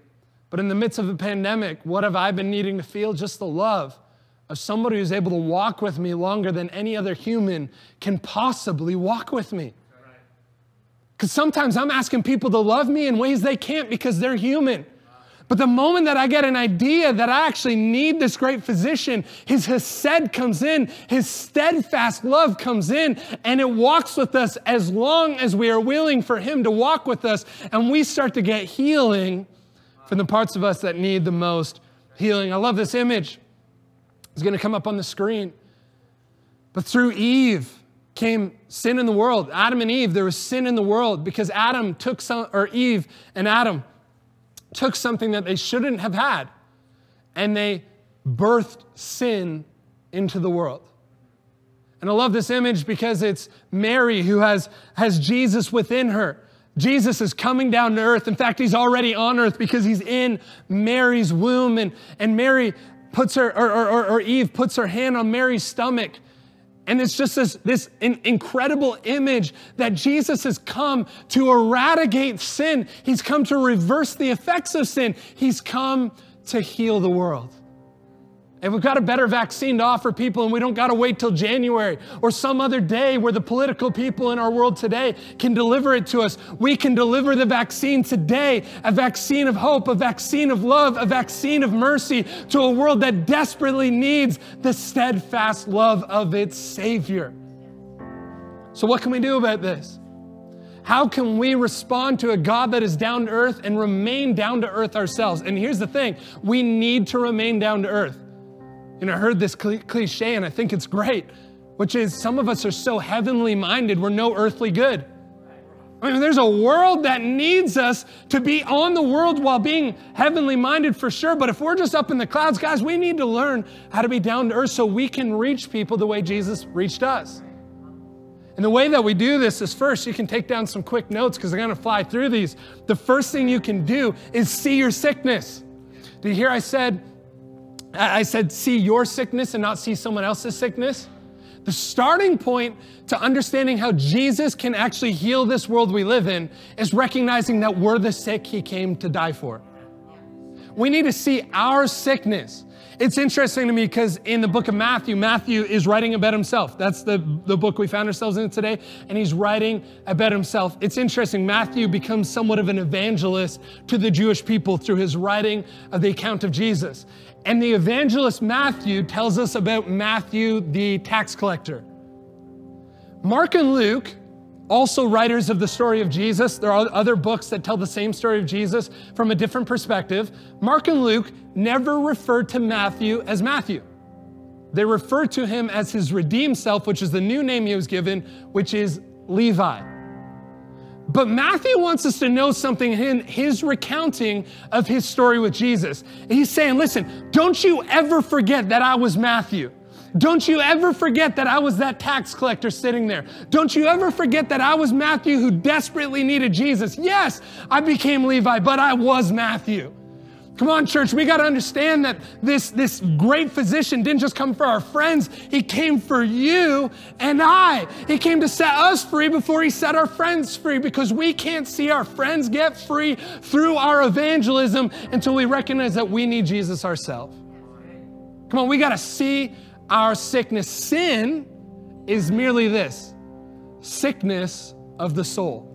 but in the midst of a pandemic, what have I been needing to feel? Just the love of somebody who's able to walk with me longer than any other human can possibly walk with me. Because sometimes I'm asking people to love me in ways they can't because they're human. But the moment that I get an idea that I actually need this great physician, his hesed comes in, his steadfast love comes in, and it walks with us as long as we are willing for him to walk with us, and we start to get healing from the parts of us that need the most healing. I love this image. It's going to come up on the screen. But through Eve came sin in the world. Adam and Eve, there was sin in the world because Adam took some, or Eve and Adam took something that they shouldn't have had and they birthed sin into the world. And I love this image because it's Mary who has, has Jesus within her. Jesus is coming down to earth. In fact, he's already on earth because he's in Mary's womb. And, and Mary puts her, or, or, or Eve puts her hand on Mary's stomach. And it's just this, this incredible image that Jesus has come to eradicate sin. He's come to reverse the effects of sin. He's come to heal the world. And we've got a better vaccine to offer people, and we don't got to wait till January or some other day where the political people in our world today can deliver it to us. We can deliver the vaccine today a vaccine of hope, a vaccine of love, a vaccine of mercy to a world that desperately needs the steadfast love of its Savior. So, what can we do about this? How can we respond to a God that is down to earth and remain down to earth ourselves? And here's the thing we need to remain down to earth. Know, I heard this cliche and I think it's great, which is some of us are so heavenly minded, we're no earthly good. I mean, there's a world that needs us to be on the world while being heavenly minded for sure. But if we're just up in the clouds, guys, we need to learn how to be down to earth so we can reach people the way Jesus reached us. And the way that we do this is first, you can take down some quick notes because I'm going to fly through these. The first thing you can do is see your sickness. Do you hear I said I said, see your sickness and not see someone else's sickness. The starting point to understanding how Jesus can actually heal this world we live in is recognizing that we're the sick he came to die for. We need to see our sickness. It's interesting to me because in the book of Matthew, Matthew is writing about himself. That's the, the book we found ourselves in today, and he's writing about himself. It's interesting. Matthew becomes somewhat of an evangelist to the Jewish people through his writing of the account of Jesus. And the evangelist Matthew tells us about Matthew, the tax collector. Mark and Luke, also writers of the story of Jesus, there are other books that tell the same story of Jesus from a different perspective. Mark and Luke never refer to Matthew as Matthew. They refer to him as his redeemed self, which is the new name he was given, which is Levi. But Matthew wants us to know something in his recounting of his story with Jesus. He's saying, listen, don't you ever forget that I was Matthew. Don't you ever forget that I was that tax collector sitting there. Don't you ever forget that I was Matthew who desperately needed Jesus. Yes, I became Levi, but I was Matthew. Come on, church, we got to understand that this, this great physician didn't just come for our friends, he came for you and I. He came to set us free before he set our friends free because we can't see our friends get free through our evangelism until we recognize that we need Jesus ourselves. Come on, we got to see our sickness. Sin is merely this sickness of the soul.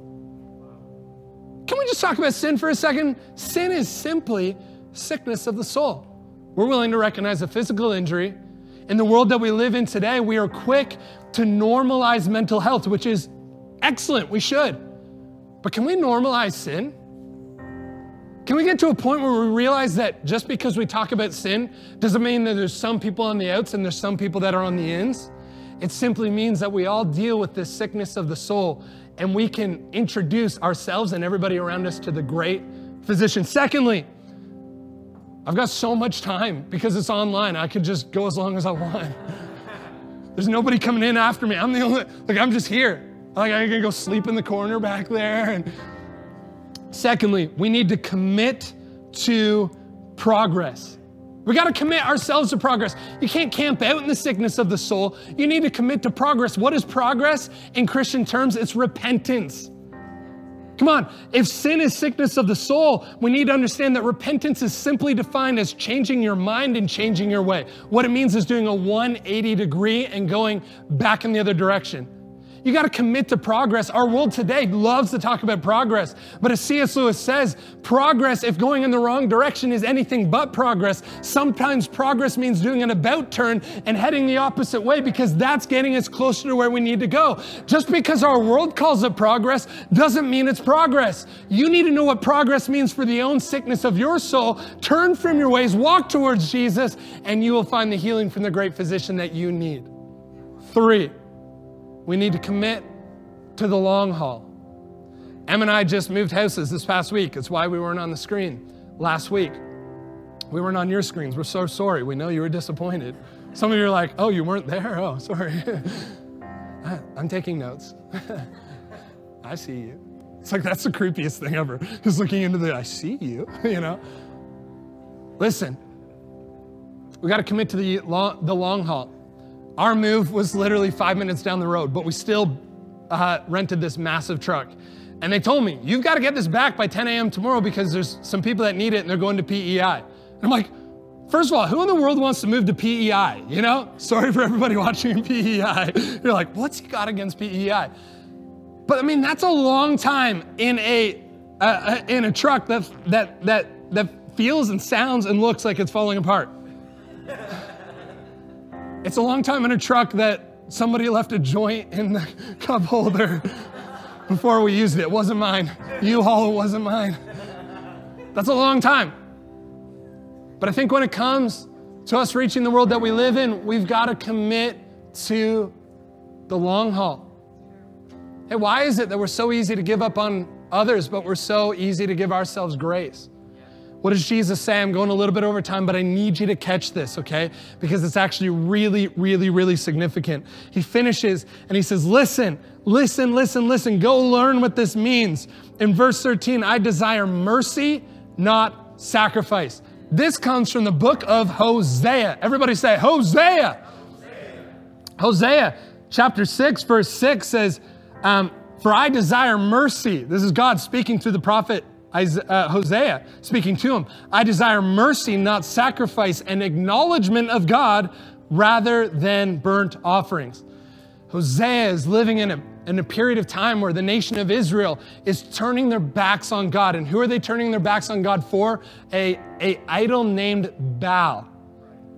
Can we just talk about sin for a second? Sin is simply sickness of the soul. We're willing to recognize a physical injury. In the world that we live in today, we are quick to normalize mental health, which is excellent. We should. But can we normalize sin? Can we get to a point where we realize that just because we talk about sin doesn't mean that there's some people on the outs and there's some people that are on the ins? It simply means that we all deal with this sickness of the soul and we can introduce ourselves and everybody around us to the great physician. Secondly, I've got so much time because it's online. I could just go as long as I want. There's nobody coming in after me. I'm the only, like, I'm just here. Like, I can go sleep in the corner back there. And secondly, we need to commit to progress. We got to commit ourselves to progress. You can't camp out in the sickness of the soul. You need to commit to progress. What is progress in Christian terms? It's repentance. Come on, if sin is sickness of the soul, we need to understand that repentance is simply defined as changing your mind and changing your way. What it means is doing a 180 degree and going back in the other direction. You got to commit to progress. Our world today loves to talk about progress, but as C.S. Lewis says, progress, if going in the wrong direction, is anything but progress. Sometimes progress means doing an about turn and heading the opposite way because that's getting us closer to where we need to go. Just because our world calls it progress doesn't mean it's progress. You need to know what progress means for the own sickness of your soul. Turn from your ways, walk towards Jesus, and you will find the healing from the great physician that you need. Three, we need to commit to the long haul. Em and I just moved houses this past week. It's why we weren't on the screen last week. We weren't on your screens. We're so sorry. We know you were disappointed. Some of you are like, oh, you weren't there? Oh, sorry. I'm taking notes. I see you. It's like that's the creepiest thing ever. Just looking into the, I see you, you know? Listen, we got to commit to the long, the long haul. Our move was literally five minutes down the road, but we still uh, rented this massive truck. And they told me, you've got to get this back by 10 a.m. tomorrow because there's some people that need it and they're going to PEI. And I'm like, first of all, who in the world wants to move to PEI? You know? Sorry for everybody watching PEI. You're like, what's he got against PEI? But I mean, that's a long time in a, uh, uh, in a truck that, that, that, that feels and sounds and looks like it's falling apart. It's a long time in a truck that somebody left a joint in the cup holder before we used it. It wasn't mine. U-Haul it wasn't mine. That's a long time. But I think when it comes to us reaching the world that we live in, we've got to commit to the long haul. Hey, why is it that we're so easy to give up on others, but we're so easy to give ourselves grace? What does Jesus say? I'm going a little bit over time, but I need you to catch this, okay? Because it's actually really, really, really significant. He finishes and he says, Listen, listen, listen, listen. Go learn what this means. In verse 13, I desire mercy, not sacrifice. This comes from the book of Hosea. Everybody say, Hosea. Hosea, chapter 6, verse 6 says, um, For I desire mercy. This is God speaking through the prophet uh, Hosea speaking to him. I desire mercy, not sacrifice, and acknowledgement of God rather than burnt offerings. Hosea is living in a, in a period of time where the nation of Israel is turning their backs on God. And who are they turning their backs on God for? A, a idol named Baal.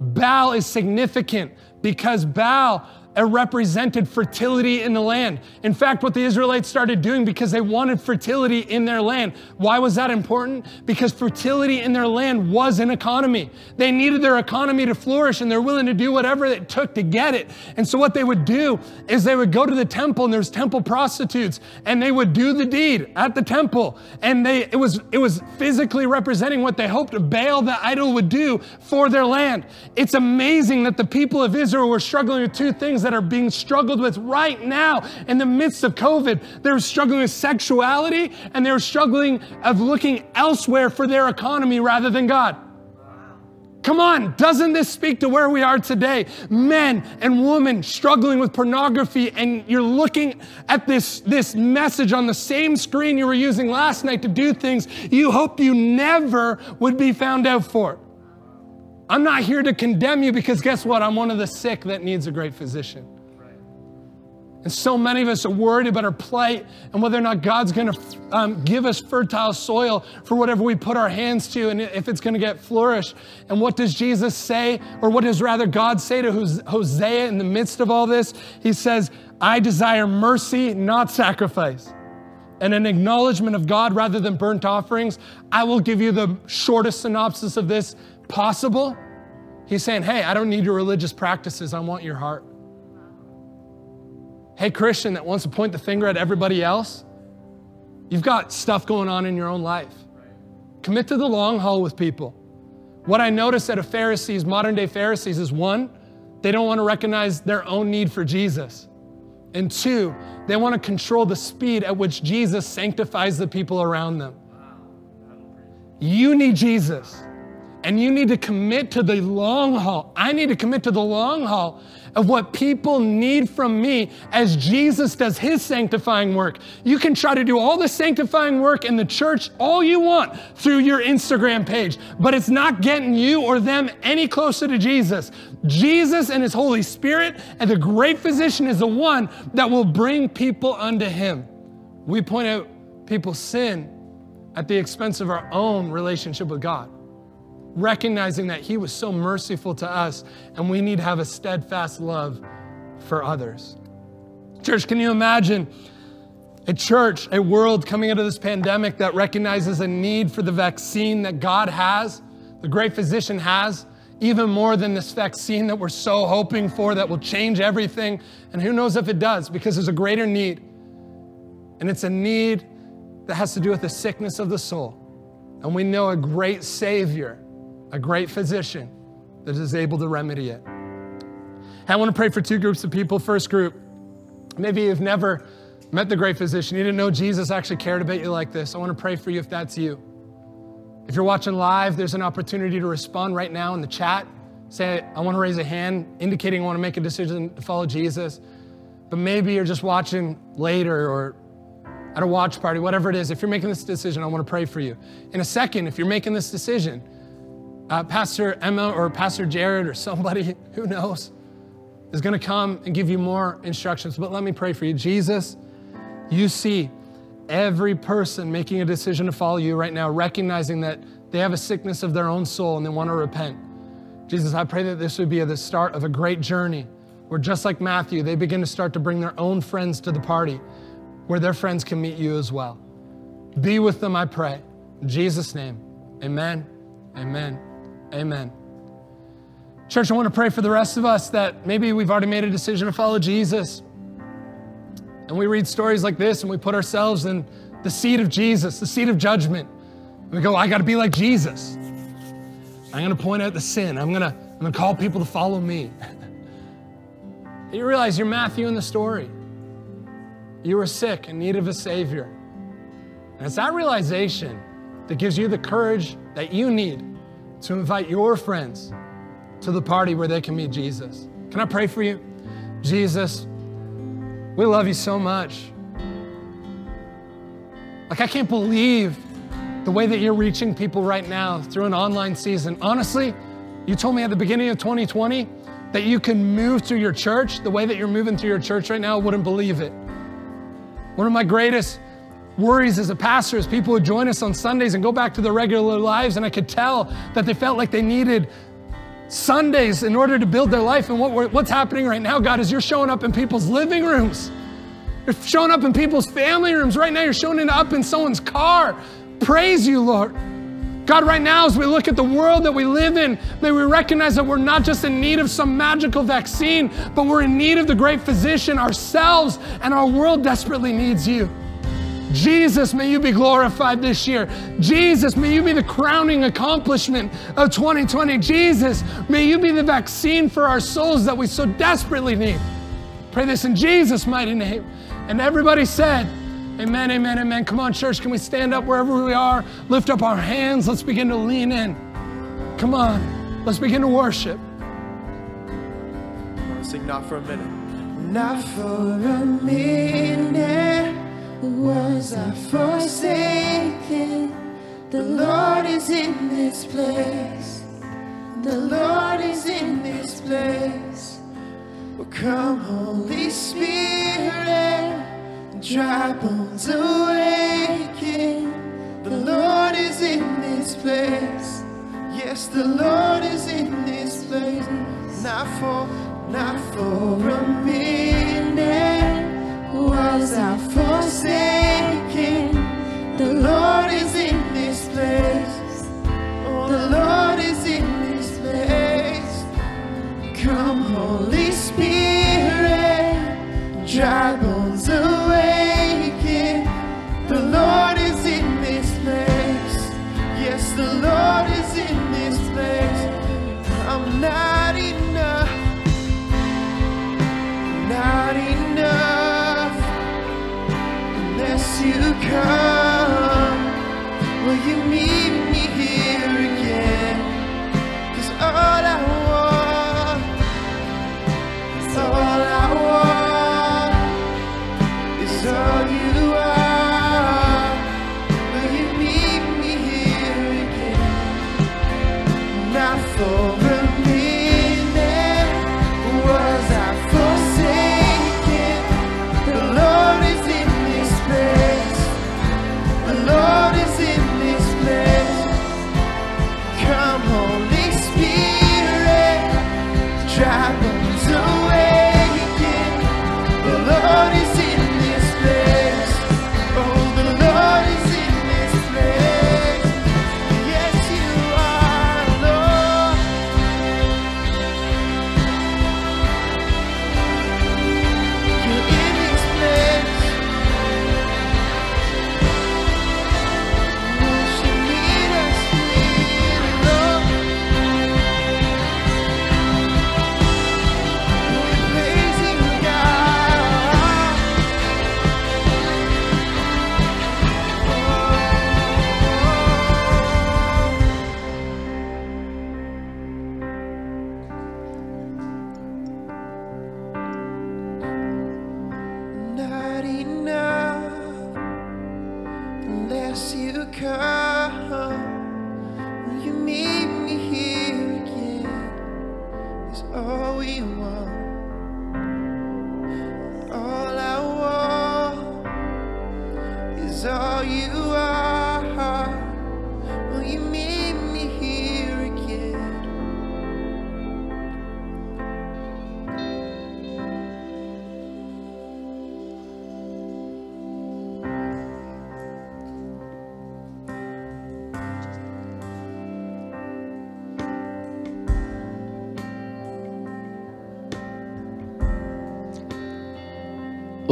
Baal is significant because Baal represented fertility in the land. In fact, what the Israelites started doing because they wanted fertility in their land. Why was that important? Because fertility in their land was an economy. They needed their economy to flourish and they're willing to do whatever it took to get it. And so what they would do is they would go to the temple and there's temple prostitutes and they would do the deed at the temple. And they it was it was physically representing what they hoped Baal the idol would do for their land. It's amazing that the people of Israel were struggling with two things things that are being struggled with right now in the midst of COVID. They're struggling with sexuality and they're struggling of looking elsewhere for their economy rather than God. Come on, doesn't this speak to where we are today? Men and women struggling with pornography, and you're looking at this, this message on the same screen you were using last night to do things you hoped you never would be found out for. I'm not here to condemn you because guess what? I'm one of the sick that needs a great physician. And so many of us are worried about our plight and whether or not God's going to um, give us fertile soil for whatever we put our hands to and if it's going to get flourished. And what does Jesus say, or what does rather God say to Hosea in the midst of all this? He says, I desire mercy, not sacrifice. And an acknowledgement of God rather than burnt offerings. I will give you the shortest synopsis of this possible, he's saying, Hey, I don't need your religious practices, I want your heart. Hey, Christian that wants to point the finger at everybody else, you've got stuff going on in your own life. Commit to the long haul with people. What I notice at a Pharisees, modern day Pharisees, is one, they don't want to recognize their own need for Jesus. And two, they want to control the speed at which Jesus sanctifies the people around them. You need Jesus. And you need to commit to the long haul. I need to commit to the long haul of what people need from me as Jesus does his sanctifying work. You can try to do all the sanctifying work in the church all you want through your Instagram page, but it's not getting you or them any closer to Jesus. Jesus and his Holy Spirit and the great physician is the one that will bring people unto him. We point out people's sin at the expense of our own relationship with God recognizing that He was so merciful to us and we need to have a steadfast love for others. Church, can you imagine a church, a world coming out of this pandemic that recognizes a need for the vaccine that God has, the great physician has, even more than this vaccine that we're so hoping for that will change everything? And who knows if it does, because there's a greater need. And it's a need that has to do with the sickness of the soul. And we know a great Savior a great physician that is able to remedy it. I want to pray for two groups of people. First group, maybe you've never met the great physician. You didn't know Jesus actually cared about you like this. I want to pray for you if that's you. If you're watching live, there's an opportunity to respond right now in the chat. Say, I want to raise a hand indicating I want to make a decision to follow Jesus. But maybe you're just watching later or at a watch party, whatever it is. If you're making this decision, I want to pray for you. In a second, if you're making this decision, uh, Pastor Emma or Pastor Jared or somebody, who knows, is going to come and give you more instructions. But let me pray for you. Jesus, you see every person making a decision to follow you right now, recognizing that they have a sickness of their own soul and they want to repent. Jesus, I pray that this would be the start of a great journey where, just like Matthew, they begin to start to bring their own friends to the party where their friends can meet you as well. Be with them, I pray. In Jesus' name, amen. Amen. Amen. Church, I want to pray for the rest of us that maybe we've already made a decision to follow Jesus. And we read stories like this and we put ourselves in the seat of Jesus, the seat of judgment. We go, I got to be like Jesus. I'm going to point out the sin. I'm going to, I'm going to call people to follow me. you realize you're Matthew in the story. You were sick in need of a Savior. And it's that realization that gives you the courage that you need to invite your friends to the party where they can meet Jesus. Can I pray for you? Jesus, we love you so much. Like, I can't believe the way that you're reaching people right now through an online season. Honestly, you told me at the beginning of 2020 that you can move through your church the way that you're moving through your church right now. I wouldn't believe it. One of my greatest worries as a pastor as people would join us on Sundays and go back to their regular lives, and I could tell that they felt like they needed Sundays in order to build their life. And what, what's happening right now, God, is you're showing up in people's living rooms. You're showing up in people's family rooms. Right now, you're showing up in someone's car. Praise you, Lord. God, right now, as we look at the world that we live in, may we recognize that we're not just in need of some magical vaccine, but we're in need of the great physician ourselves, and our world desperately needs you. Jesus, may you be glorified this year. Jesus, may you be the crowning accomplishment of 2020. Jesus, may you be the vaccine for our souls that we so desperately need. Pray this in Jesus' mighty name. And everybody said, Amen, amen, amen. Come on, church, can we stand up wherever we are? Lift up our hands. Let's begin to lean in. Come on, let's begin to worship. I want to sing not for a minute. Not for a minute was I forsaken? The Lord is in this place. The Lord is in this place. Well, come, Holy Spirit, dry bones awaken. The Lord is in this place. Yes, the Lord is in this place. Not for, not for a minute was I forsaken? The Lord is in this place. Oh, the Lord is in this place. Come, Holy Spirit, dry bones awaken. The Lord is in this place. Yes, the Lord is in this place. I'm not to come? Will you meet me here again? Cause all I want, is all I want, is all you are. Will you meet me here again? Not for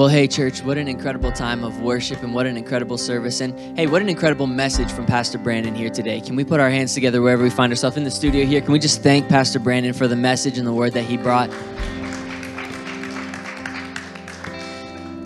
Well, hey, church, what an incredible time of worship and what an incredible service. And hey, what an incredible message from Pastor Brandon here today. Can we put our hands together wherever we find ourselves in the studio here? Can we just thank Pastor Brandon for the message and the word that he brought?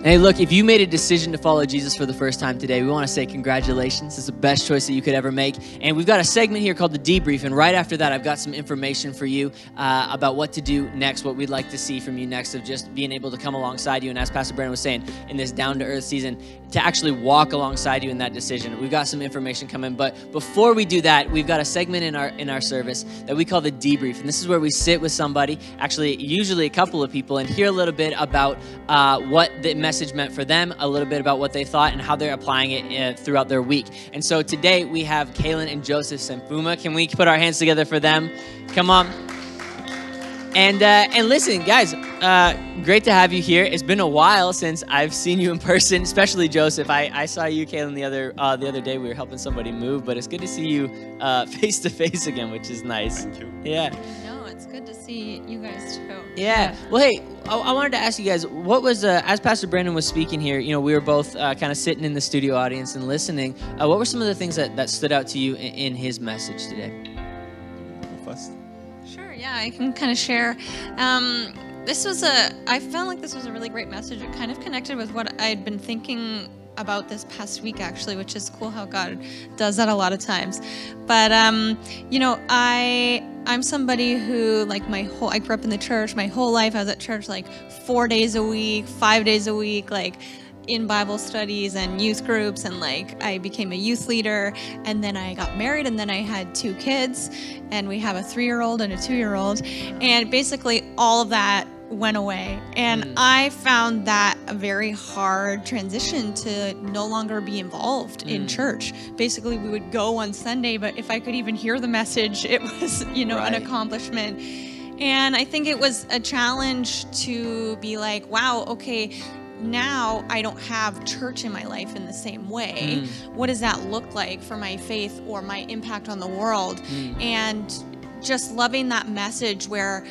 Hey, look, if you made a decision to follow Jesus for the first time today, we want to say congratulations. It's the best choice that you could ever make. And we've got a segment here called the debrief. And right after that, I've got some information for you uh, about what to do next, what we'd like to see from you next, of just being able to come alongside you. And as Pastor Brandon was saying, in this down to earth season, to actually walk alongside you in that decision. We've got some information coming. But before we do that, we've got a segment in our in our service that we call the debrief. And this is where we sit with somebody, actually, usually a couple of people, and hear a little bit about uh, what the message meant for them, a little bit about what they thought, and how they're applying it uh, throughout their week. And so today we have Kaylin and Joseph Senfuma. Can we put our hands together for them? Come on. And uh, and listen, guys, uh, great to have you here. It's been a while since I've seen you in person, especially Joseph. I, I saw you, Kaylin, the other uh, the other day. We were helping somebody move, but it's good to see you face to face again, which is nice. Thank you. Yeah. No, it's good to see you guys too. Yeah. Well, hey, I, I wanted to ask you guys, what was uh, as Pastor Brandon was speaking here? You know, we were both uh, kind of sitting in the studio audience and listening. Uh, what were some of the things that, that stood out to you in, in his message today? First. Sure, yeah, I can kind of share. Um, this was a, I felt like this was a really great message. It kind of connected with what I'd been thinking about this past week, actually, which is cool how God does that a lot of times. But, um, you know, I, I'm somebody who, like, my whole, I grew up in the church. My whole life I was at church like four days a week, five days a week, like, in Bible studies and youth groups, and like I became a youth leader, and then I got married, and then I had two kids, and we have a three year old and a two year old, and basically all of that went away. And mm. I found that a very hard transition to no longer be involved in mm. church. Basically, we would go on Sunday, but if I could even hear the message, it was, you know, Right. an accomplishment. And I think it was a challenge to be like, wow, okay, now I don't have church in my life in the same way. Mm. What does that look like for my faith or my impact on the world? And just loving that message where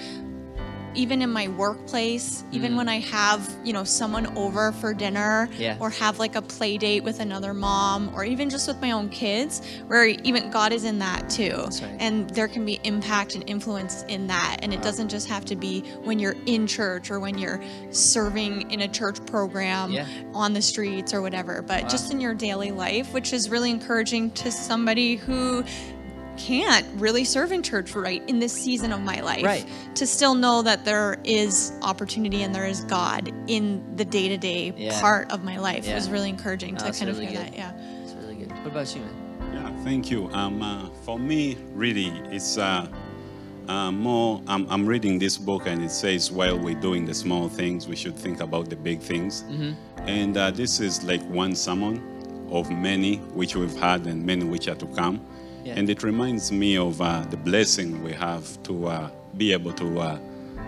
even in my workplace, even hmm. when I have, you know, someone over for dinner Yeah. or have like a play date with another mom or even just with my own kids, where even God is in that too. Right. And there can be impact and influence in that. And it doesn't just have to be when you're in church or when you're serving in a church program Yeah. on the streets or whatever, but just in your daily life, which is really encouraging to somebody who can't really serve in church right in this season of my life Right. to still know that there is opportunity and there is God in the day-to-day part of my life Yeah. was really encouraging No, to kind really of hear good. that yeah It's really good. What about you, man? Yeah, thank you. Um, uh, for me, really, it's uh, uh, more. I'm, I'm reading this book, and it says while we're doing the small things, we should think about the big things. And uh, this is like one sermon of many which we've had, and many which are to come. Yeah. And it reminds me of uh, the blessing we have to uh, be able to uh,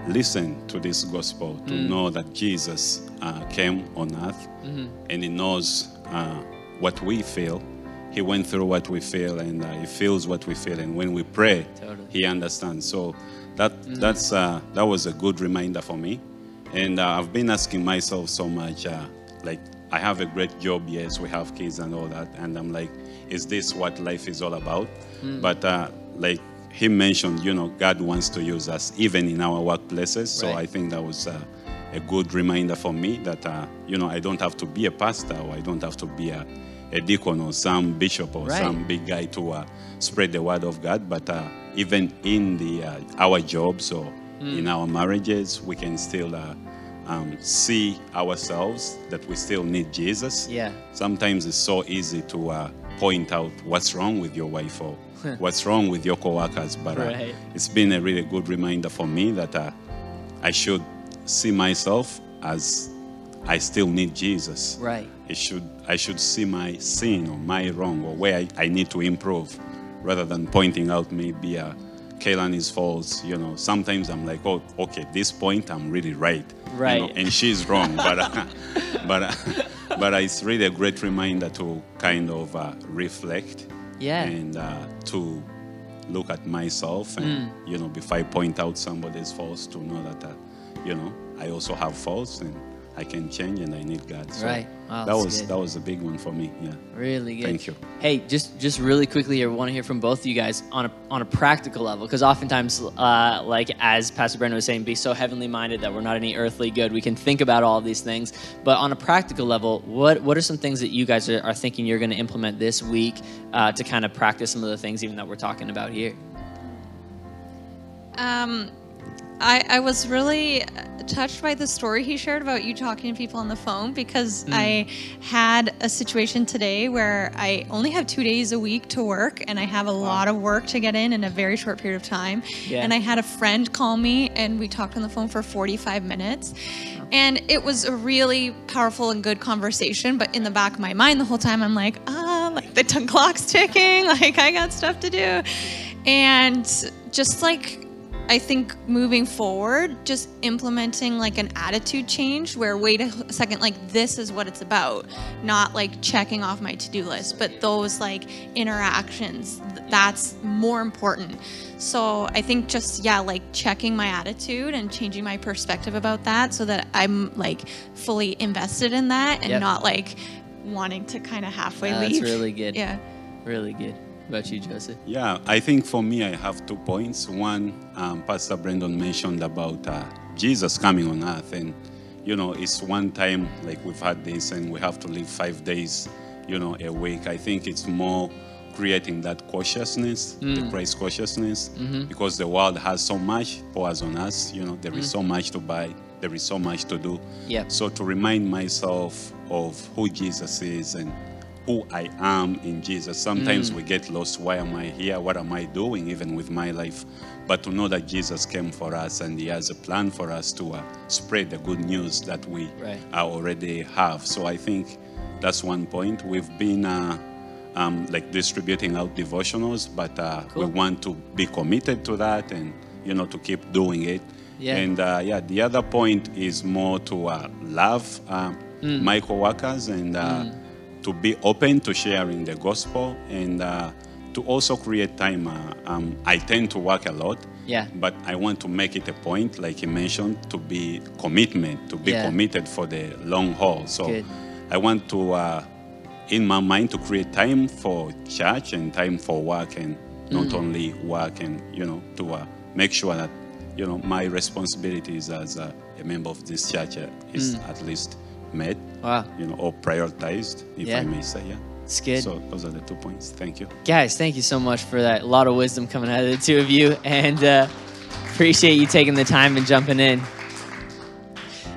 listen to this gospel, to know that Jesus uh, came on earth and He knows uh, what we feel. He went through what we feel and uh, He feels what we feel. And when we pray, Totally. He understands. So that, that's, uh, that was a good reminder for me. And uh, I've been asking myself so much, uh, like, I have a great job, yes, we have kids and all that. And I'm like, is this what life is all about? But uh, like he mentioned, you know, God wants to use us even in our workplaces. So Right. I think that was uh, a good reminder for me that, uh, you know, I don't have to be a pastor or I don't have to be a, a deacon or some bishop or Right. some big guy to uh, spread the word of God. But uh, even in the uh, our jobs or Hmm. in our marriages, we can still uh, um, see ourselves that we still need Jesus. Yeah. Sometimes it's so easy to uh, point out what's wrong with your wife or what's wrong with your coworkers. But uh, Right. it's been a really good reminder for me that uh, I should see myself as I still need Jesus. Right. I should I should see my sin or my wrong or where I, I need to improve rather than pointing out maybe uh, Kaylan is false. You know, sometimes I'm like, oh, okay, this point I'm really right. you know, Right. and she's wrong. but uh, but uh, but it's really a great reminder to kind of uh, reflect Yeah. and uh, to look at myself and Mm. you know before I point out somebody's faults to know that uh, you know I also have faults and I can change and I need God. So Right. Wow, that was good. that was a big one for me. Yeah. Really good. Thank you. Hey, just just really quickly here, want to hear from both of you guys on a on a practical level, because oftentimes, uh, like as Pastor Brendan was saying, be so heavenly minded that we're not any earthly good. We can think about all of these things, but on a practical level, what what are some things that you guys are, are thinking you're going to implement this week uh, to kind of practice some of the things even that we're talking about here? Um, I, I was really touched by the story he shared about you talking to people on the phone because Mm. I had a situation today where I only have two days a week to work and I have a lot of work to get in in a very short period of time. Yeah. And I had a friend call me and we talked on the phone for 45 minutes. And it was a really powerful and good conversation. But in the back of my mind, the whole time, I'm like, ah, like the clock's ticking, like I got stuff to do. And just like I think moving forward, just implementing like an attitude change where, wait a second, like this is what it's about, not like checking off my to do list, but those like interactions, that's more important. So I think just, yeah, like checking my attitude and changing my perspective about that so that I'm like fully invested in that and Yep. not like wanting to kind of halfway Uh, that's really good. Yeah. Really good. About you, Joseph? Yeah, I think for me, I have two points. One, um, Pastor Brendan mentioned about uh, Jesus coming on earth. And, you know, it's one time, like we've had this, and we have to live five days, you know, a week. I think it's more creating that cautiousness, the Christ cautiousness, because the world has so much pours on us. You know, there is so much to buy, there is so much to do. Yep. So to remind myself of who Jesus is and who I am in Jesus. Sometimes we get lost. Why am I here? What am I doing, even with my life? But to know that Jesus came for us and He has a plan for us to uh, spread the good news that we Right. already have. So I think that's one point. We've been uh, um, like distributing out devotionals, but uh, Cool. we want to be committed to that and you know to keep doing it. Yeah. And uh, yeah, the other point is more to uh, love uh, Mm. my coworkers and uh, to be open to sharing the gospel and uh, to also create time. Uh, um, I tend to work a lot. Yeah. But I want to make it a point, like you mentioned, to be commitment, to be Yeah. committed for the long haul. So Good. I want to, uh, in my mind, to create time for church and time for work, and not Mm. only work, and you know, to uh, make sure that you know my responsibilities as a, a member of this church uh, is at least met. Wow. you know, or prioritized, if Yeah. I may say. Yeah. It's good. So those are the two points. Thank you. Guys, thank you so much for that. A lot of wisdom coming out of the two of you, and uh, appreciate you taking the time and jumping in.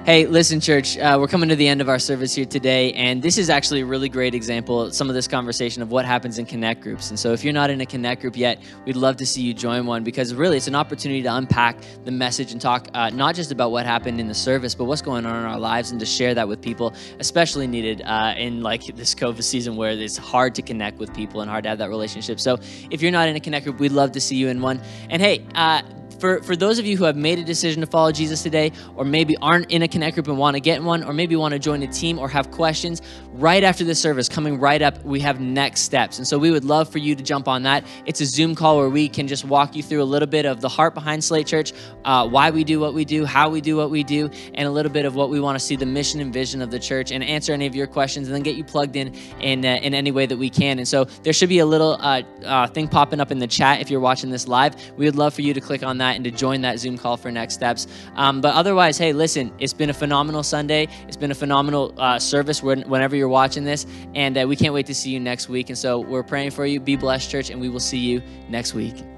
Hey, listen, church, uh, we're coming to the end of our service here today, and this is actually a really great example, of some of this conversation of what happens in connect groups. And so, if you're not in a connect group yet, we'd love to see you join one because really it's an opportunity to unpack the message and talk uh, not just about what happened in the service, but what's going on in our lives and to share that with people, especially needed uh, in like this COVID season where it's hard to connect with people and hard to have that relationship. So, if you're not in a connect group, we'd love to see you in one. And hey, uh, for, for those of you who have made a decision to follow Jesus today, or maybe aren't in a connect group and want to get one, or maybe want to join a team or have questions, right after this service, coming right up, we have next steps. And so we would love for you to jump on that. It's a Zoom call where we can just walk you through a little bit of the heart behind Slate Church, uh, why we do what we do, how we do what we do, and a little bit of what we want to see the mission and vision of the church, and answer any of your questions, and then get you plugged in in, uh, in any way that we can. And so there should be a little uh, uh, thing popping up in the chat if you're watching this live. We would love for you to click on that and to join that Zoom call for next steps. Um, but otherwise, hey, listen, it's been a phenomenal Sunday. It's been a phenomenal uh, service when, whenever you're watching this, and uh, we can't wait to see you next week. And so we're praying for you. Be blessed, church, and we will see you next week.